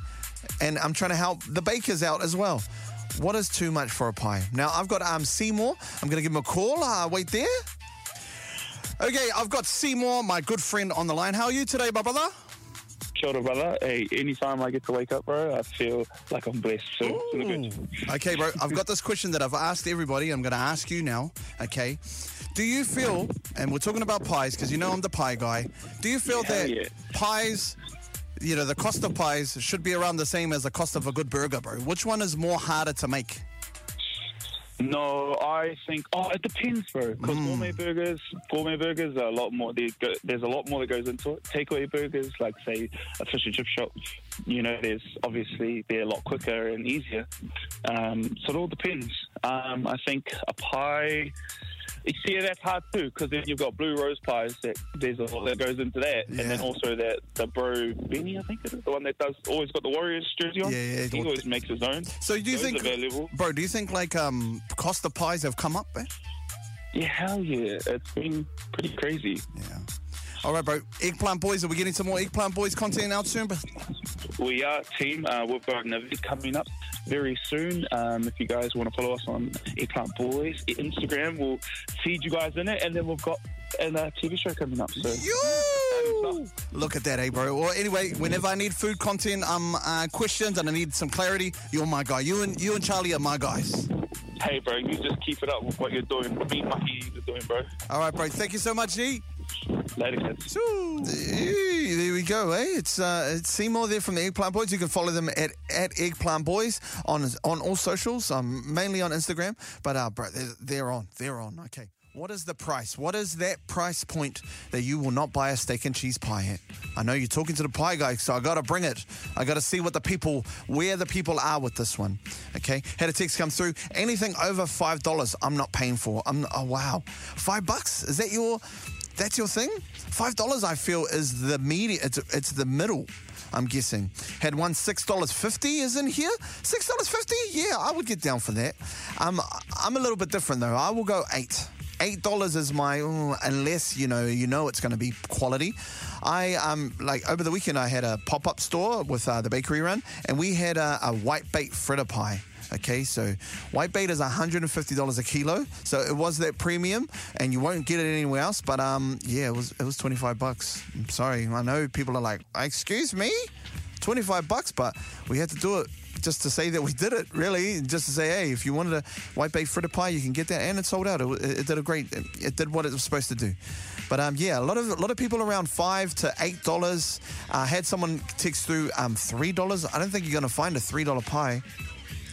C: and I'm trying to help the bakers out as well. What is too much for a pie? Now I've got um Seymour. I'm going to give him a call. Uh, wait there. Okay, I've got Seymour, my good friend, on the line. How are you today, my brother?
E: Kia ora, brother. Hey, anytime I get to wake up, bro, I feel like I'm blessed. So.
C: Okay, bro. I've got this question that I've asked everybody. I'm going to ask you now. Okay. Do you feel, and we're talking about pies because you know I'm the pie guy. Do you feel
E: Yeah,
C: that
E: yeah.
C: pies, you know, the cost of pies should be around the same as the cost of a good burger, bro? Which one is more harder to make?
E: No, I think. Oh, it depends, bro. Because
C: Hmm.
E: gourmet burgers, gourmet burgers are a lot more. go- There's a lot more that goes into it. Takeaway burgers, like say a fish and chip shop, you know, there's obviously they're a lot quicker and easier. Um, so it all depends. Um, I think a pie. See, that's hard too because then you've got blue rose pies. That there's a lot that goes into that, and then also that the bro Benny, I think it is the one that does always got the Warriors jersey on.
C: Yeah, yeah,
E: he always makes his own.
C: So do you
E: Those
C: think, bro? Do you think like um cost of pies have come up, man?
E: Yeah, hell yeah. It's been pretty crazy.
C: Yeah. All right, bro. Eggplant boys. Are we getting some more eggplant boys content out soon?
E: We are team. Uh, we've got an event coming up very soon. Um, if you guys want to follow us on Eggplant Boys Instagram, we'll feed you guys in it, and then we've got a uh, TV show coming up. So
C: You look at that, eh, bro? Well, anyway, whenever I need food content, um, uh, questions, and I need some clarity, you're my guy. You and you and Charlie are my guys.
E: hey, bro, you just keep it up with what you're doing. Me and Mucky, you're doing, bro.
C: All right, bro. Thank you so much, G.
E: Later, kids.
C: Hey, there we go, eh? It's uh, it's Seymour there from the Eggplant Boys. You can follow them at, at Eggplant Boys on on all socials, um, mainly on Instagram. But uh, bro, they're, they're on, they're on. Okay. What is the price? What is that price point that you will not buy a steak and cheese pie at? I know you're talking to the pie guy, so I got to bring it. I got to see what the people, where the people are with this one. Okay, had a text come through. Anything over five dollars, I'm not paying for. I'm oh wow, five bucks? Is that your? That's your thing? Five dollars, I feel, is the median. It's it's the middle. I'm guessing. Had one six dollars fifty is in here. Six dollars fifty? Yeah, I would get down for that. Um, I'm a little bit different though. I will go eight. Eight dollars is my ooh, unless you know you know it's going to be quality. I um like over the weekend I had a pop up store with uh, the bakery run, and we had a, a white bait fritter pie. Okay, so white bait is $150 a kilo. So it was that premium, and you won't get it anywhere else. But um, yeah, it was it was 25 bucks. I'm sorry, I know people are like, excuse me, 25 bucks, but we had to do it just to say that we did it, really. Just to say, hey, if you wanted a white bait fritter pie, you can get that, and it sold out. It, it did a great. It, it did what it was supposed to do. But um, yeah, a lot of a lot of people around five to eight dollars. Uh, had someone text through um, three dollars. I don't think you're going to find a three dollar pie.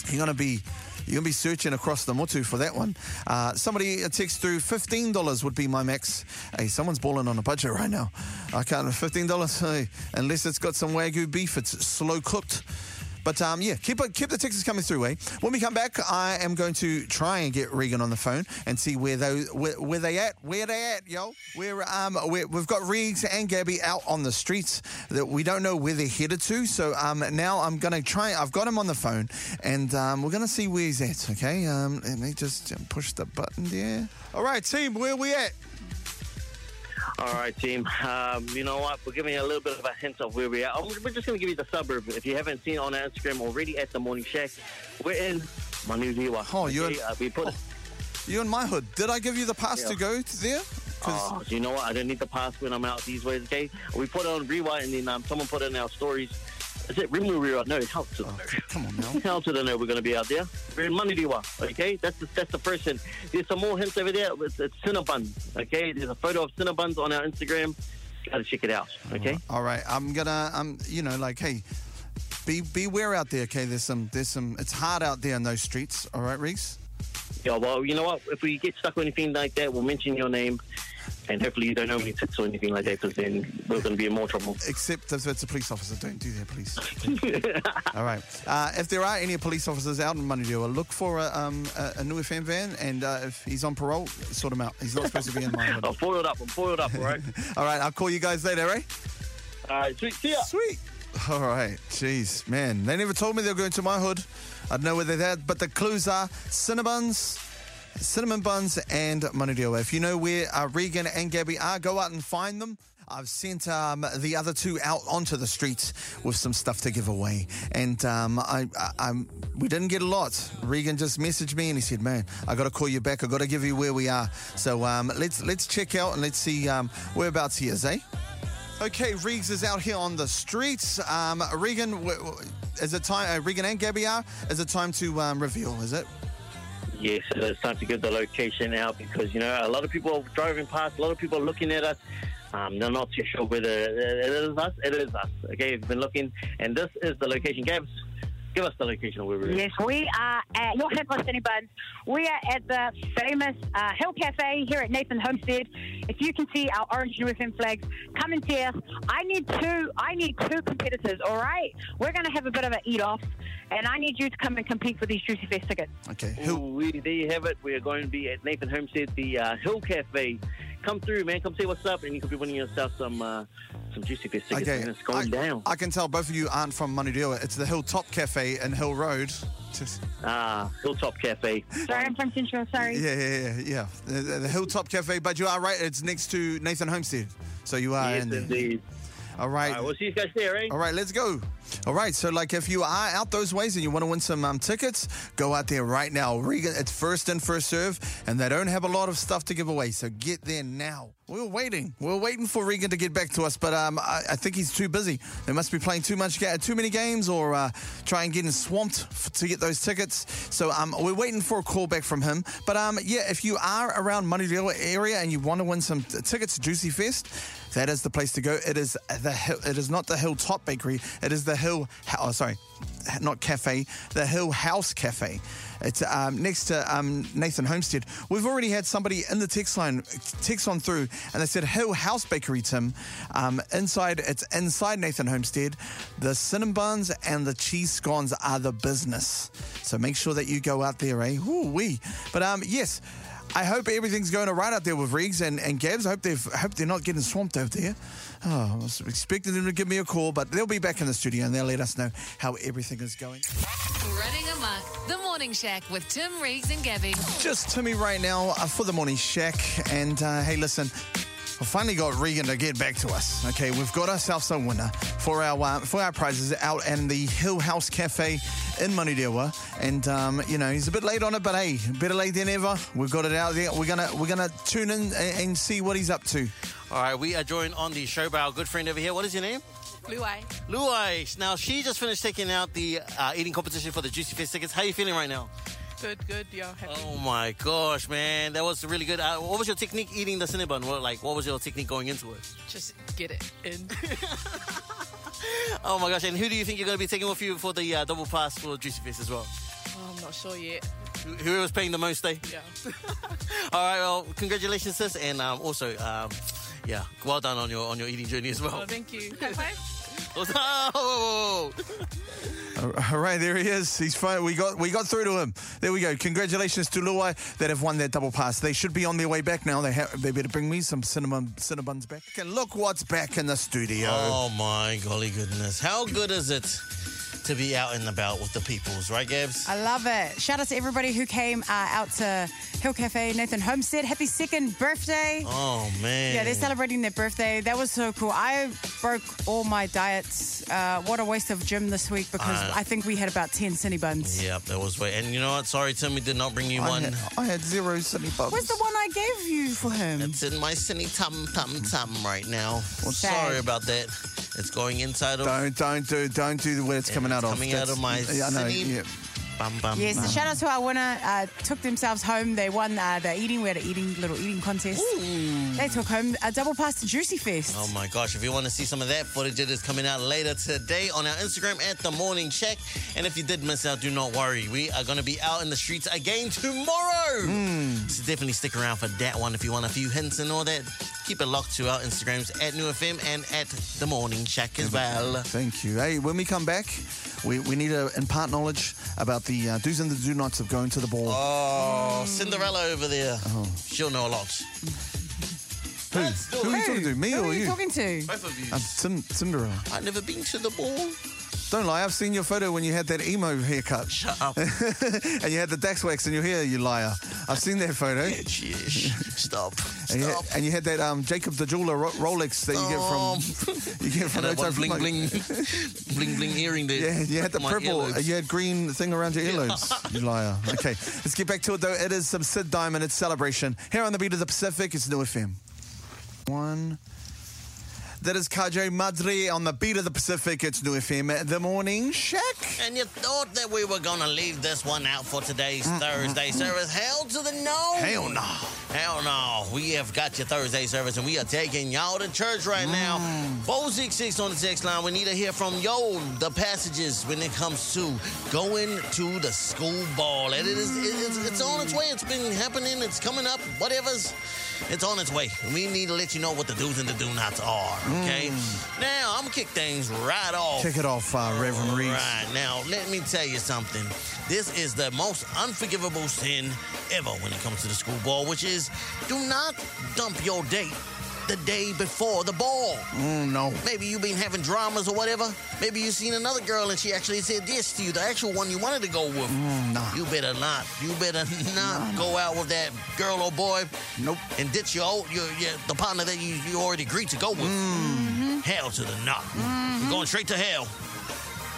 C: You're going to be you're going to be searching across the motu for that one. Uh, somebody text through $15 would be my max. Hey, someone's balling on a budget right now. I can't, $15, hey, unless it's got some Wagyu beef, it's slow cooked. But um, yeah, keep keep the texts coming through, eh? When we come back, I am going to try and get Regan on the phone and see where those where, where they at, where they at, yo. We're um we we've got Regz and Gaby out on the streets that we don't know where they're headed to. So um now I'm gonna try. I've got him on the phone and um, we're gonna see where he's at. Okay, um let me just push the button there. All right, team, where we at?
F: All right, team. Um, you know what? We're giving you a little bit of a hint of where we are. Oh, We're just going to give you the suburb. If you haven't seen on Instagram already at the Morning Shack, we're in Manurewa.
C: Oh, you're-
F: Okay, uh, we put.
C: You in my hood? Did I give you the pass
F: Yeah.
C: to go to there?
F: Oh, you know what? I don't need the pass when I'm out these ways. Okay, we put it on Rewind, and then um, someone put it in our stories. Is it Rimu Rewind? No, help to the no.
C: come on now.
F: Hell to the no, we're going to be out there. We're in okay? That's the, that's the first hint. There's some more hints over there. It's, it's Cinnabon, okay? There's a photo of Cinnabons on our Instagram. Got to check it out, okay?
C: All right, I'm gonna, um, you know, like, hey, be beware out there. Okay, there's some, there's some. It's hard out there in those streets. All right, Reese.
F: Yeah, well, you know what? If we get stuck or anything like that, we'll mention your name. And hopefully you don't know any tips or anything like that because then we're going to be in more trouble.
C: Except if it's a police officer, don't do that, please. All right. Uh, if there are any police officers out in Manurewa, look for a, um, a, a Niu FM van, and uh, if he's on parole, sort him out. He's not supposed to be in my.
F: I'm foiled up. I'm foiled up, all right?
C: All right, I'll call you guys later, eh?
F: all right, sweet. See ya.
C: Sweet. All right. Jeez, man. They never told me they were going to my hood. I don't know where they're at, but the clues are Cinnabons, Cinnamon Buns, and Manurewa. If you know where uh, Regan and Gaby are, go out and find them. I've sent um, the other two out onto the streets with some stuff to give away, and um, I, I, we didn't get a lot. Regan just messaged me and he said, "Man, I got to call you back. I got to give you where we are." So um, let's let's check out and let's see um, whereabouts he is, eh? Okay, Regz is out here on the streets. Um, Regan, is it time? Uh, Regan and Gaby are. Is it time to um, reveal? Is it?
F: Yes, it's time to give the location out because, you know, a lot of people are driving past, a lot of people are looking at us. Um, they're not too sure whether it is us. It is us. Okay, we've been looking, and this is the location. Gabs, give us the location of where we're at.
G: Yes, we are at your head City Buns. We are at the famous uh, Hill Cafe here at Nathan Homestead. If you can see our orange UFM flags, come and see us. I need two. I need two competitors. All right, we're going to have a bit of an eat off, and I need you to come and compete for these Juicy Fest tickets.
C: Okay.
F: Ooh, we, there you have it. We are going to be at Nathan Homestead, the uh, Hill Cafe. Come through, man. Come see what's up, and you could be winning yourself some uh, some Juicy Fest tickets.
C: Okay.
F: man. It's going
C: I,
F: down.
C: I can tell both of you aren't from Manurewa. It's the Hilltop Cafe in Hill Road. Just,
F: Ah, Hilltop Cafe.
G: Sorry, I'm from Central. Sorry.
C: yeah, yeah, yeah, yeah. The, the- the Hilltop Cafe, but you are right. It's next to Nathan Homestead, so you are
F: yes,
C: in there.
F: indeed.
C: All
F: All
C: right.
F: right, we'll see you guys there, eh?
C: All right, let's go. All right, so like if you are out those ways and you want to win some um, tickets, go out there right now. Regan, it's first in, first serve, and they don't have a lot of stuff to give away, so get there now. We We're waiting. We We're waiting for Regan to get back to us, but um, I, I think he's too busy. They must be playing too much, too many games, or uh, trying getting swamped f- to get those tickets. So um, we're waiting for a call back from him. But um, yeah, if you are around Moneydale area and you want to win some t- tickets to Juicy Fest, that is the place to go. It is the Hill, it is not the Hilltop Bakery. It is the Hill. Oh, sorry, not cafe. The Hill House Cafe. It's um, next to um, Nathan Homestead. We've already had somebody in the text line text on through, and they said Hill House Bakery, Tim. Um, inside, it's inside Nathan Homestead. The cinnamon buns and the cheese scones are the business. So make sure that you go out there, eh? Ooh wee. But um, yes. I hope everything's going all right out there with Regz and, and Gabs. I hope they've I hope they're not getting swamped out there. Oh, I was expecting them to give me a call, but they'll be back in the studio and they'll let us know how everything is going.
A: Running amok. The Morning Shack with Tim Reeves and Gaby.
C: Just Timmy right now uh, for the morning shack. And uh, hey, listen, we finally got Regan to get back to us. Okay, we've got ourselves a winner for our uh, for our prizes out in the Hill House Cafe in Manurewa. And um, you know he's a bit late on it, but hey, better late than ever. We've got it out there. We're gonna we're gonna tune in and, and see what he's up to.
D: All right, we are joined on the show by our good friend over here. What is your name?
H: Luai.
D: Luai. Now, she just finished taking out the uh, eating competition for the Juicy Fest tickets. How are you feeling right now?
H: Good, good. You're happy.
D: Oh my gosh, man, that was really good. Uh, what was your technique eating the cinnamon? What, like, what was your technique going into it?
H: Just get it in.
D: Oh my gosh, and who do you think you're going to be taking with you for the uh, double pass for Juicy Fest as well?
H: oh, I'm not sure yet.
D: Who- Whoever's paying the most, eh?
H: Yeah.
D: All right, well, congratulations, sis, and um, also, um, yeah, well done on your on your eating journey as well.
H: Oh, thank you. High.
D: Oh,
C: All right, there he is. He's fine. We got we got through to him. There we go. Congratulations to Luai that have won that double pass. They should be on their way back now. They have, they better bring me some cinnamon cinnabuns back. And look what's back in the studio.
D: Oh my golly goodness. How good is it to be out and about with the peoples, right, Gabs?
B: I love it. Shout out to everybody who came uh, out to Hill Cafe, Nathan Homestead. Happy second birthday.
D: Oh man.
B: Yeah, they're celebrating their birthday. That was so cool. I broke all my diets. Uh, what a waste of gym this week because
D: Uh,
B: I think we had about 10 Cinny buns.
D: Yep, that was way. And you know what? Sorry, Timmy did not bring you
C: I
D: one.
C: had, I had zero sunny Buns.
B: Where's the one I gave you for him?
D: It's in my cinny tum tum tum right now. Well, sorry about that. It's going inside of.
C: Don't don't do don't do where it's coming
D: it's
C: out of.
D: coming
C: yeah, yeah.
D: Bum, bum.
B: Yes, so shout out to our winner. Uh, took themselves home. They won uh, the eating. We had an eating little eating contest. They took home a double pass to Juicy Fest.
D: Oh my gosh, if you want to see some of that footage, it is coming out later today on our Instagram at The Morning Shack. And if you did miss out, do not worry. We are going to be out in the streets again tomorrow. So definitely stick around for that one if you want a few hints and all that. Keep it locked to our Instagrams at Niu FM and at The Morning Shack as well.
C: Thank you. Hey, when we come back, we, we need to impart knowledge about the uh, do's and the do nots of going to the ball.
D: Oh, Cinderella over there.
C: Oh.
D: She'll know a lot.
C: Who? Who are you talking to? Me
B: Who
C: or
B: are you
C: you?
B: talking to?
D: Both of you.
C: I'm Cin- Cinderella.
D: I've never been to the ball.
C: Don't lie. I've seen your photo when you had that emo haircut
D: Shut up.
C: and you had the Dax wax in your hair. You liar. I've seen that photo.
D: Stop.
C: And you, had,
D: Stop.
C: and you had that um, Jacob the jeweler Ro- Rolex that you get from you get from
D: And that one bling
C: Flight.
D: bling bling bling earring there.
C: Yeah, you had the
D: My
C: purple.
D: earlobes.
C: You had green thing around your earlobes. you liar. Okay, let's get back to it though. It is some Sid Diamond. It's celebration here on the beat of the Pacific. It's Niu FM. One. That is Kajo Madre on the beat of the Pacific. It's Niu FM. The morning shack.
D: And you thought that we were gonna leave this one out for today's Thursday service? Hell to the no!
C: Hell no.
D: Hell no! We have got your Thursday service, and we are taking y'all to church right now. Mm. Four six six on the text line. We need to hear from yo the passages when it comes to going to the school ball. And it is it is it's on its way. It's been happening. It's coming up. Whatever's. It's on its way. We need to let you know what the do's and the do nots are. Okay. Now I'm gonna kick things right off.
C: Kick it off, uh, Reverend Reeves.
D: Right now, let me tell you something. This is the most unforgivable sin ever when it comes to the school ball, which is do not dump your date the day before the ball.
C: Mm, no.
D: Maybe you've been having dramas or whatever. Maybe you've seen another girl and she actually said this to you, the actual one you wanted to go with.
C: Mm, nah.
D: You better not. You better not go out with that girl or boy.
C: Nope.
D: And ditch your old, your, your the partner that you, you already agreed to go with.
C: Mm-hmm.
D: Hell to the no. You're going straight to hell.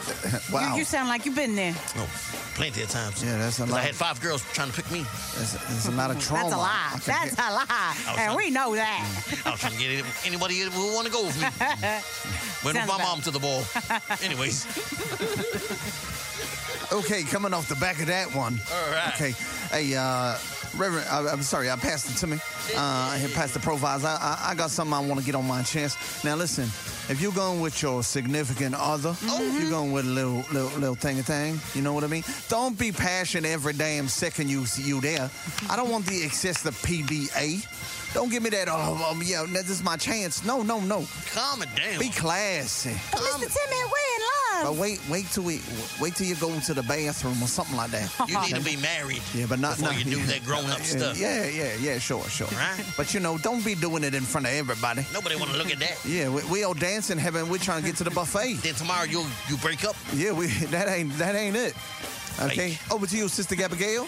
C: Wow.
B: You, you sound like you've been there.
D: Oh, plenty of times.
C: Yeah, that's a
D: 'Cause
C: lot.
D: I had five girls trying to pick me.
C: There's, there's a lot of trauma.
B: That's a lie. That's
C: it-
B: a lie. And
D: trying-
B: we know that.
D: I was trying to get anybody who want to go with me. Went with my
B: about-
D: mom to the ball. Anyways,
C: Okay, coming off the back of that one.
D: All right.
C: Okay, hey, uh, Reverend, I, I'm sorry, I passed it to me. Uh, I had passed the profiles. I, I, I got something I want to get on my chest. Now, listen, if you're going with your significant other, if you're going with a little, little, little thing thing, you know what I mean? Don't be passionate every damn second you see you there. I don't want the excessive PDA. Don't give me that, oh, um, yeah, this is my chance. No, no, no.
D: calm it down.
C: Be classy.
B: Mr. Timmy, we're in love.
C: But wait, wait till we wait till you go to the bathroom or something like that.
D: You need to be married.
C: Yeah, but not
D: before
C: not,
D: you do that grown up
C: yeah,
D: stuff.
C: Yeah, yeah, yeah, sure, sure.
D: Right.
C: But you know, don't be doing it in front of everybody.
D: Nobody want to look at that.
C: Yeah, we, we all dancing heaven. We're trying to get to the buffet.
D: Then tomorrow you you break up.
C: Yeah, we that ain't that ain't it. Okay,
D: Fake.
C: over to you, Sister Gabrielle.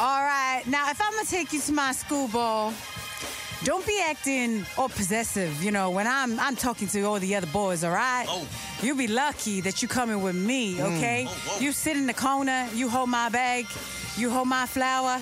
B: All right. Now, if I'm going to take you to my school ball, don't be acting all possessive, you know, when I'm I'm talking to all the other boys, all right?
D: Oh.
B: You be lucky that you coming with me, mm. okay?
D: Oh.
B: You sit in the corner, you hold my bag, you hold my flower.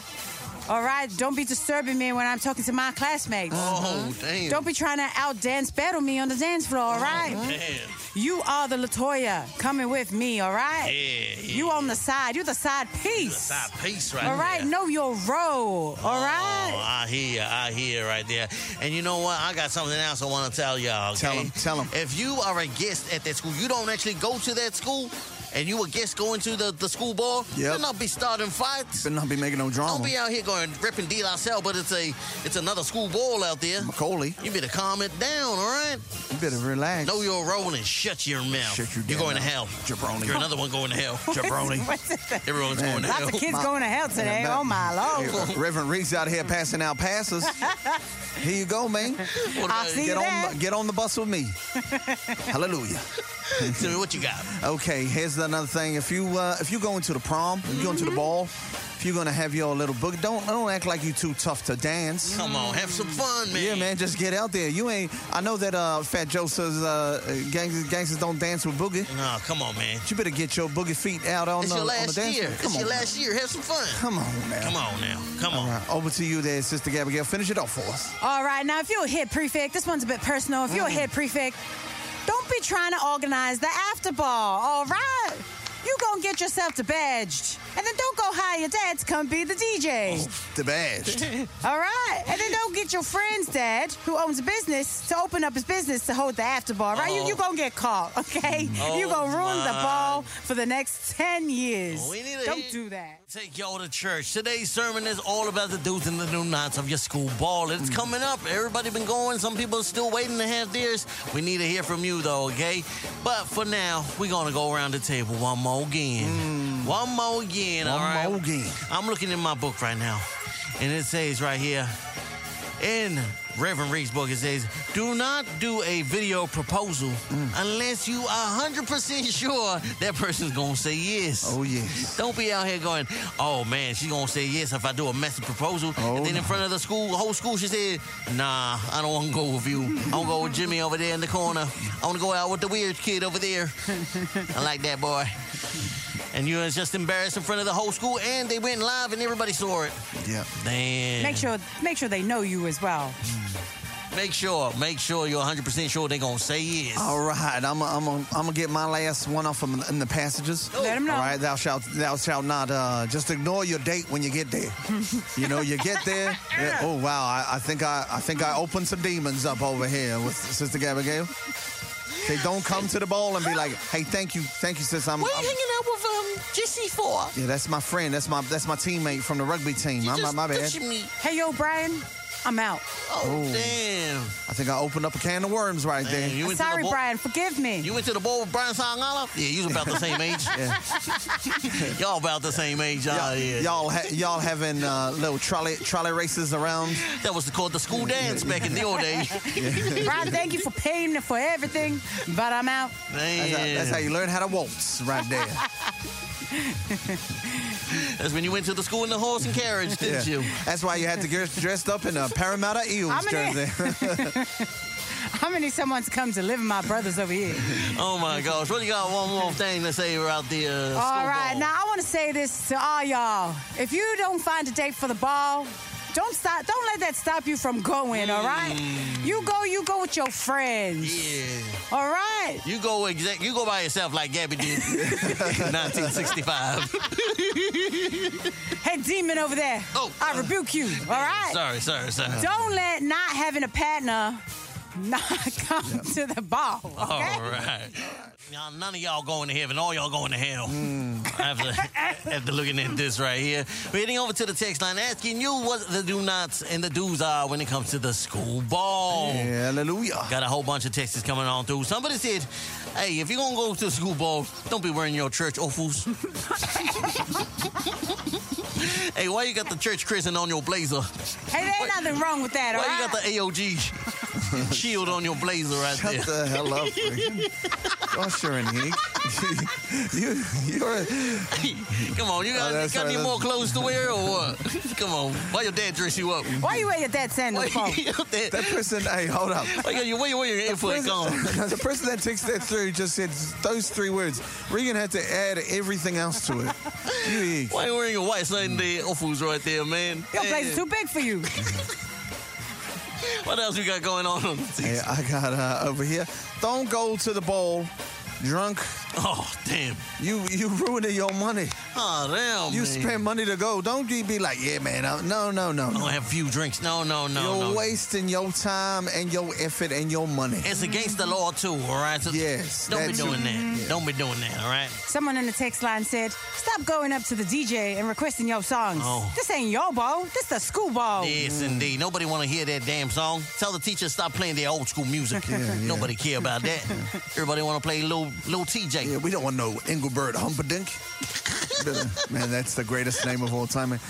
B: All right, don't be disturbing me when I'm talking to my classmates.
D: Oh damn.
B: Don't be trying to out dance battle me on the dance floor, all oh, right?
D: Oh, Damn.
B: You are the Latoya coming with me, all right?
D: Yeah, yeah.
B: You on the side. You're the side piece.
D: The Side piece right
B: All right,
D: there.
B: know your role. All
D: Oh,
B: right.
D: I hear, I hear right there. And you know what? I got something else I want to tell y'all. Okay?
C: Tell 'em, tell 'em.
D: If you are a guest at that school, you don't actually go to that school, and you a guest going to the, the school ball,
C: Yep.
D: you'll not be starting fights.
C: Better not be making no drama.
D: Don't be out here going ripping De La Salle, but it's a it's another school ball out there.
C: McAuley,
D: You better calm it down, all right?
C: you better relax.
D: Know your role and shut your mouth.
C: Shut your
D: You're
C: damn
D: going to hell.
C: Jabroni.
D: You're another one going to hell.
C: Jabroni.
B: What's that?
D: Everyone's
C: Man.
D: going to hell.
B: Lots
D: hell.
B: of kids
C: My-
B: going to hell today.
C: Yeah,
B: oh my
C: Hey,
B: lord.
C: uh, Reverend Reese out here passing out passes. Here you go, man.
B: I'll
D: about-
B: see you
C: Get
B: there.
C: on, get on the bus with me. Hallelujah.
D: Tell me what you got.
C: Okay, here's another thing. If you uh, if you go into the prom, if you go into the ball, if you're gonna have your little book, don't don't act like you're too tough to dance.
D: Come on, have some fun, man.
C: Yeah, man, just get out there. You ain't. I know that uh, Fat Joe says uh, gangsters, gangsters don't dance with boogie.
D: No, come on, man.
C: But you better get your boogie feet out on
D: It's
C: the,
D: your
C: on the dance
D: year.
C: floor. Come
D: It's
C: on,
D: your
C: man.
D: last year. Have some fun.
C: Come on now.
D: Come on now. Come on.
C: All right, over to you there, Sister Gabrielle. Finish it off for us.
B: All right, now if you're a head prefect, this one's a bit personal. If you're a head prefect, don't be trying to organize the after ball. All right. You gonna get yourself to badged. And then don't go hire your dad to come be the DJ.
C: Oh, the badge.
B: All right. And then don't get your friend's dad, who owns a business, to open up his business to hold the after ball, right? You, you oh. gonna get caught, okay?
D: Oh,
B: you gonna ruin the ball for the next 10 years.
D: Oh, we need
B: don't do that.
D: Take y'all to church. Today's sermon is all about the do's and the do nots of your school ball. It's coming up. Everybody been going. Some people are still waiting to have theirs. We need to hear from you though, okay? But for now, we're gonna go around the table one more again. Mm. One more again. all
C: One
D: right?
C: more again.
D: I'm looking in my book right now, and it says right here in Reverend Reed's book, it says, "Do not do a video proposal mm. unless you are 100% sure that person's gonna say yes."
C: Oh yes.
D: Don't be out here going, oh man, she's gonna say yes if I do a messy proposal.
C: Oh,
D: and then in front of the school, the whole school, she said, nah, I don't wanna go with you. I wanna go with Jimmy over there in the corner. I wanna go out with the weird kid over there. I like that boy. And you was just embarrassed in front of the whole school, and they went live and everybody saw it.
C: Yeah.
D: Damn.
B: Make sure make sure they know you as well.
D: Make sure, make sure you're 100% sure they're gonna say yes.
C: All right, I'm I'm I'm gonna get my last one off from in the passages.
B: Let 'em know.
C: All right, thou shalt thou shalt not uh, just ignore your date when you get there. you know, you get there. yeah, oh wow, I, I think I I think I opened some demons up over here with Sister Gabrielle. They don't come to the ball and be like, "Hey, thank you, thank you, sis." I'm,
D: What are
C: I'm-
D: you hanging out with um, Jesse for?
C: yeah, that's my friend. That's my that's my teammate from the rugby team.
D: You
C: I'm
D: just
C: my bad.
D: me.
B: Hey yo, Brian, I'm out.
D: Oh,
C: Oh.
D: damn.
C: I think I opened up a can of worms right
D: Damn,
C: there.
D: you went to the
B: Sorry,
D: ball-
B: Brian, forgive me.
D: You went to the ball with Brian Sangala? Yeah, you was about the same age. Y'all about the same age.
C: Y'all,
D: Ah, yeah.
C: y'all, ha- y'all having uh, little trolley trolley races around.
D: That was called the school dance back in the old days.
B: Brian, thank you for paying for everything, but I'm out.
C: That's how, that's how you learn how to waltz, right there.
D: That's when you went to the school in the horse and carriage, didn't you?
C: That's why you had to get dressed up in a Parramatta Eels
B: I'm
C: jersey.
B: How many gonna need come to live in my brothers over here.
D: Oh my gosh. What do you got? One more thing to say about the uh,
B: All right,
D: ball?
B: now I want to say this to all y'all. If you don't find a date for the ball, don't stop. Don't let that stop you from going. All right, mm. you go. You go with your friends.
D: Yeah.
B: All right.
D: You go exact. You go by yourself like Gaby did. 1965.
B: Hey, demon over there.
D: Oh,
B: I rebuke you. All right.
D: Sorry, sorry, sorry.
B: Don't let not having a partner not come to the ball. Okay?
D: All right. Y'all, none of y'all going to heaven. All y'all going to hell. After, after looking at this right here. We're heading over to the text line asking you what the do nots and the do's are when it comes to the school ball.
C: Hallelujah.
D: Got a whole bunch of texts coming on through. Somebody said, hey, if you're going to go to the school ball, don't be wearing your church offals. hey, why you got the church crescent on your blazer?
B: Hey, there ain't nothing wrong with that, all
D: Why
B: right?
D: you got the AOG shield on your blazer right
C: Shut
D: there?
C: the hell up. freaking. Gosh, you're an hig. you, you're a,
D: Come on, you got,
C: Oh, that's
D: got
C: right,
D: any
C: that's-
D: more clothes to wear or what? Come on, why your dad dress you up?
B: Why you wear your dad sandals for?
D: Why you, dad,
C: that person. Hey, hold up.
D: why you, why you wear your airfoot
C: person,
D: on?
C: the person that takes that through just said those three words. Regan had to add everything else to it. You hig.
D: Why you wearing a white Sunday offals right there, man?
B: Your
D: Hey,
B: place is too big for you.
D: what else we got going on? on the
C: Hey, I got uh, over here. Don't go to the bowl drunk.
D: Oh, damn.
C: You you ruining your money.
D: Oh, damn,
C: You
D: man.
C: spend money to go. Don't be be like, yeah, man. uh, No, no, no,
D: I'm
C: no.
D: gonna have a few drinks. No, no, no,
C: You're
D: no.
C: wasting your time and your effort and your money.
D: It's against the law too, all right? So
C: Yes,
D: Don't be doing
C: it.
D: that. Don't be doing that, all right?
B: Someone in the text line said, "Stop going up to the DJ and requesting your songs.
D: Oh.
B: This ain't your ball. This the school ball."
D: Yes, indeed. Nobody want to hear that damn song. Tell the teacher stop playing their old school music.
C: yeah.
D: Nobody care about that. Everybody want to play little little TJ.
C: Yeah, we don't want no Engelbert Humperdinck. man, that's the greatest name of all time. man.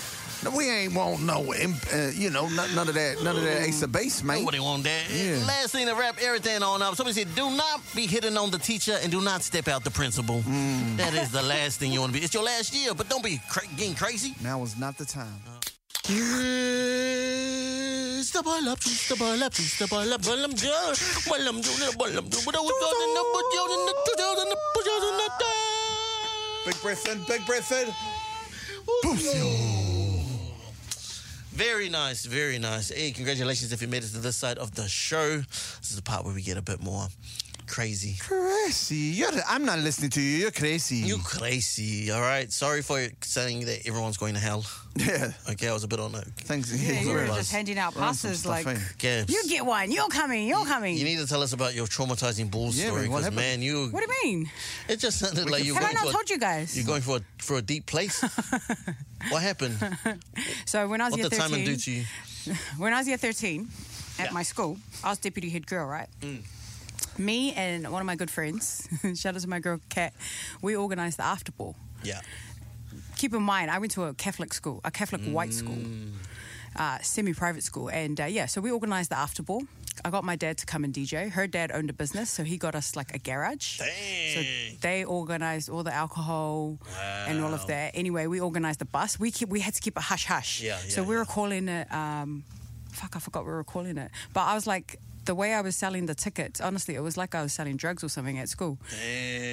C: No, we ain't want no, uh, you know, none, none of that, none of that Ace of Base, mate.
D: Nobody want that.
C: Yeah.
D: Last thing to wrap everything on up. Somebody said, "Do not be hitting on the teacher and do not step out the principal."
C: Mm.
D: That is the last thing you want to be. It's your last year, but don't be cra- getting crazy.
C: Now is not the time.
D: Step all up, step all up, step all up, well, I'm just, well, I'm doing it, well, I'm doing it, but I was doing it, but you're in the, in the, but you're in the,
C: Big breath in, big breath in.
D: Very nice, very nice. Hey, congratulations if you made it to this side of the show. This is the part where we get a bit more crazy.
C: Crazy. You're, I'm not listening to you. You're crazy.
D: You crazy, all right? Sorry for saying that everyone's going to hell.
C: yeah.
D: Okay, I was a bit on that.
C: Thanks.
B: Yeah, you were just handing out passes
C: stuff,
B: like,
C: eh?
D: Gabs,
B: "You get one. You're coming. You're coming."
D: you need to tell us about your traumatizing bull
C: Yeah,
D: story because, man, you,
B: what do you mean?
D: it just sounded like you're
B: Have I not
D: for a,
B: told you guys?
D: you're going for a, for a deep place. what happened?
B: So when I was
D: What
B: year
D: the time
B: 13,
D: and do to you?
B: when I was year 13 at
D: Yeah.
B: my school, I was deputy head girl, right? Me and one of my good friends, shout out to my girl Kat, we organised the after ball.
D: Yeah.
B: Keep in mind, I went to a Catholic school, a Catholic white school, uh, semi-private school, and uh, yeah, so we organised the after ball. I got my dad to come and DJ. Her dad owned a business, so he got us like a garage. So they organised all the alcohol and all of that. Anyway, we organised the bus. We keep, we had to keep it hush hush.
D: Yeah,
B: so we
D: yeah.
B: were calling it. Um, fuck, I forgot we were calling it. But I was like, the way I was selling the tickets, honestly, it was like I was selling drugs or something at school.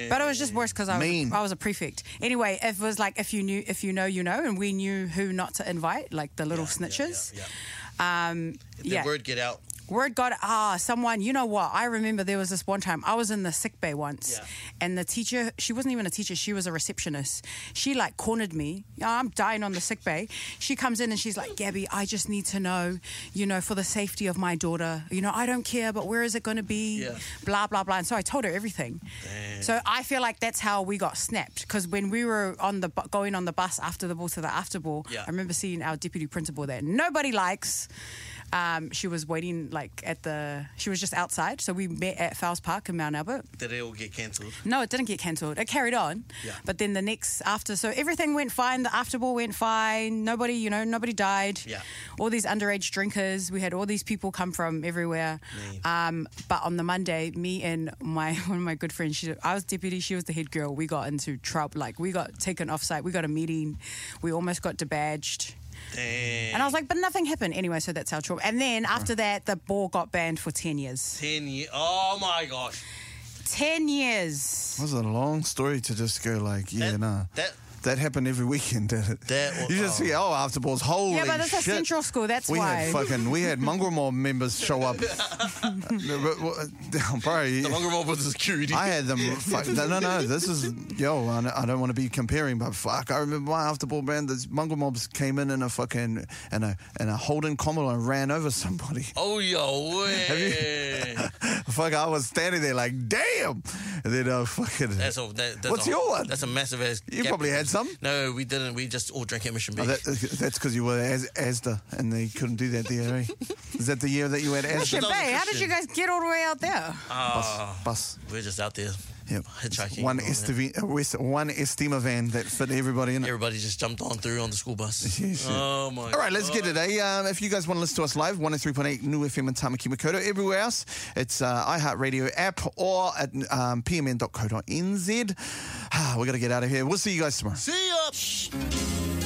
B: But it was just worse because I was
C: Mean.
B: I was a prefect. Anyway, it was like if you knew if you know you know, and we knew who not to invite, like the little
D: Yeah, yeah,
B: snitches.
D: yeah,
B: Um,
D: The
B: yeah.
D: word get out.
B: Word got ah someone. You know what? I remember there was this one time I was in the sick bay once,
D: Yeah.
B: and the teacher she wasn't even a teacher. She was a receptionist. She like cornered me. I'm dying on the sick bay. She comes in and she's like, Gaby, I just need to know, you know, for the safety of my daughter. You know, I don't care, but where is it going to be?
D: Yeah.
B: Blah blah blah. And so I told her everything. So I feel like that's how we got snapped because when we were on the going on the bus after the ball to the after ball,
D: Yeah.
B: I remember seeing our deputy principal there. Nobody likes. Um, she was waiting like at the. She was just outside, so we met at Fowlds Park in Mount Albert.
D: Did it all get cancelled?
B: No, it didn't get cancelled. It carried on.
D: Yeah.
B: But then the next after, so everything went fine. The after ball went fine. Nobody, you know, nobody died.
D: Yeah.
B: All these underage drinkers. We had all these people come from everywhere. Um, but on the Monday, me and my one of my good friends, she, I was deputy, she was the head girl. We got into trouble. Like we got taken off site. We got a meeting. We almost got debadged.
D: Damn.
B: And I was like, but nothing happened anyway. So that's our trouble. And then after that, the ball got banned for ten years.
D: 10 years. Oh my gosh.
B: Ten years.
C: That was a long story to just go like, yeah,
D: that,
C: nah.
D: That,
C: That happened every weekend, did it?
D: That-
C: you just
D: oh.
C: see, oh, after balls, holy
B: Yeah, but that's a
C: shit.
B: central school. That's
C: we
B: why.
C: had fucking, we had mongrel mob members show up. Bro,
D: The Mongrel Mob with the security.
C: I had them. Fuck, no, no, no. This is yo. I, I don't want to be comparing, but fuck, I remember my afterball band. The mongrel mobs came in in a fucking and a and a Holden Commodore and ran over somebody.
D: oh, yo, way.
C: fuck, I was standing there like, damn. And then uh, fucking.
D: That's a, that, that's
C: What's
D: a,
C: your one?
D: That's a massive ass.
C: You
D: gap.
C: probably had some.
D: No, we didn't. We just all drank at Mission Beach.
C: Oh, that, that's because you were as Asda and they couldn't do that there. Eh? Is that the year that you had
B: Mission
C: Asda?
D: That was a
B: Bay, how did you guys get all the way out there?
D: Ah,
C: Bus.
D: we're just out there
C: Yep.
D: hitchhiking.
C: One. Estima, uh, West- one Estima van that fit everybody in it.
D: Everybody just jumped on through on the school bus.
C: Yeah.
D: Oh my!
C: All right, let's get it. Eh? Um, if you guys want to listen to us live, 103.8 Niu FM and Tamaki Makaurau. Everywhere else, it's uh, iHeartRadio app or at um, pmn.co.nz. Ah, we got to get out of here. We'll see you guys tomorrow.
D: See ya.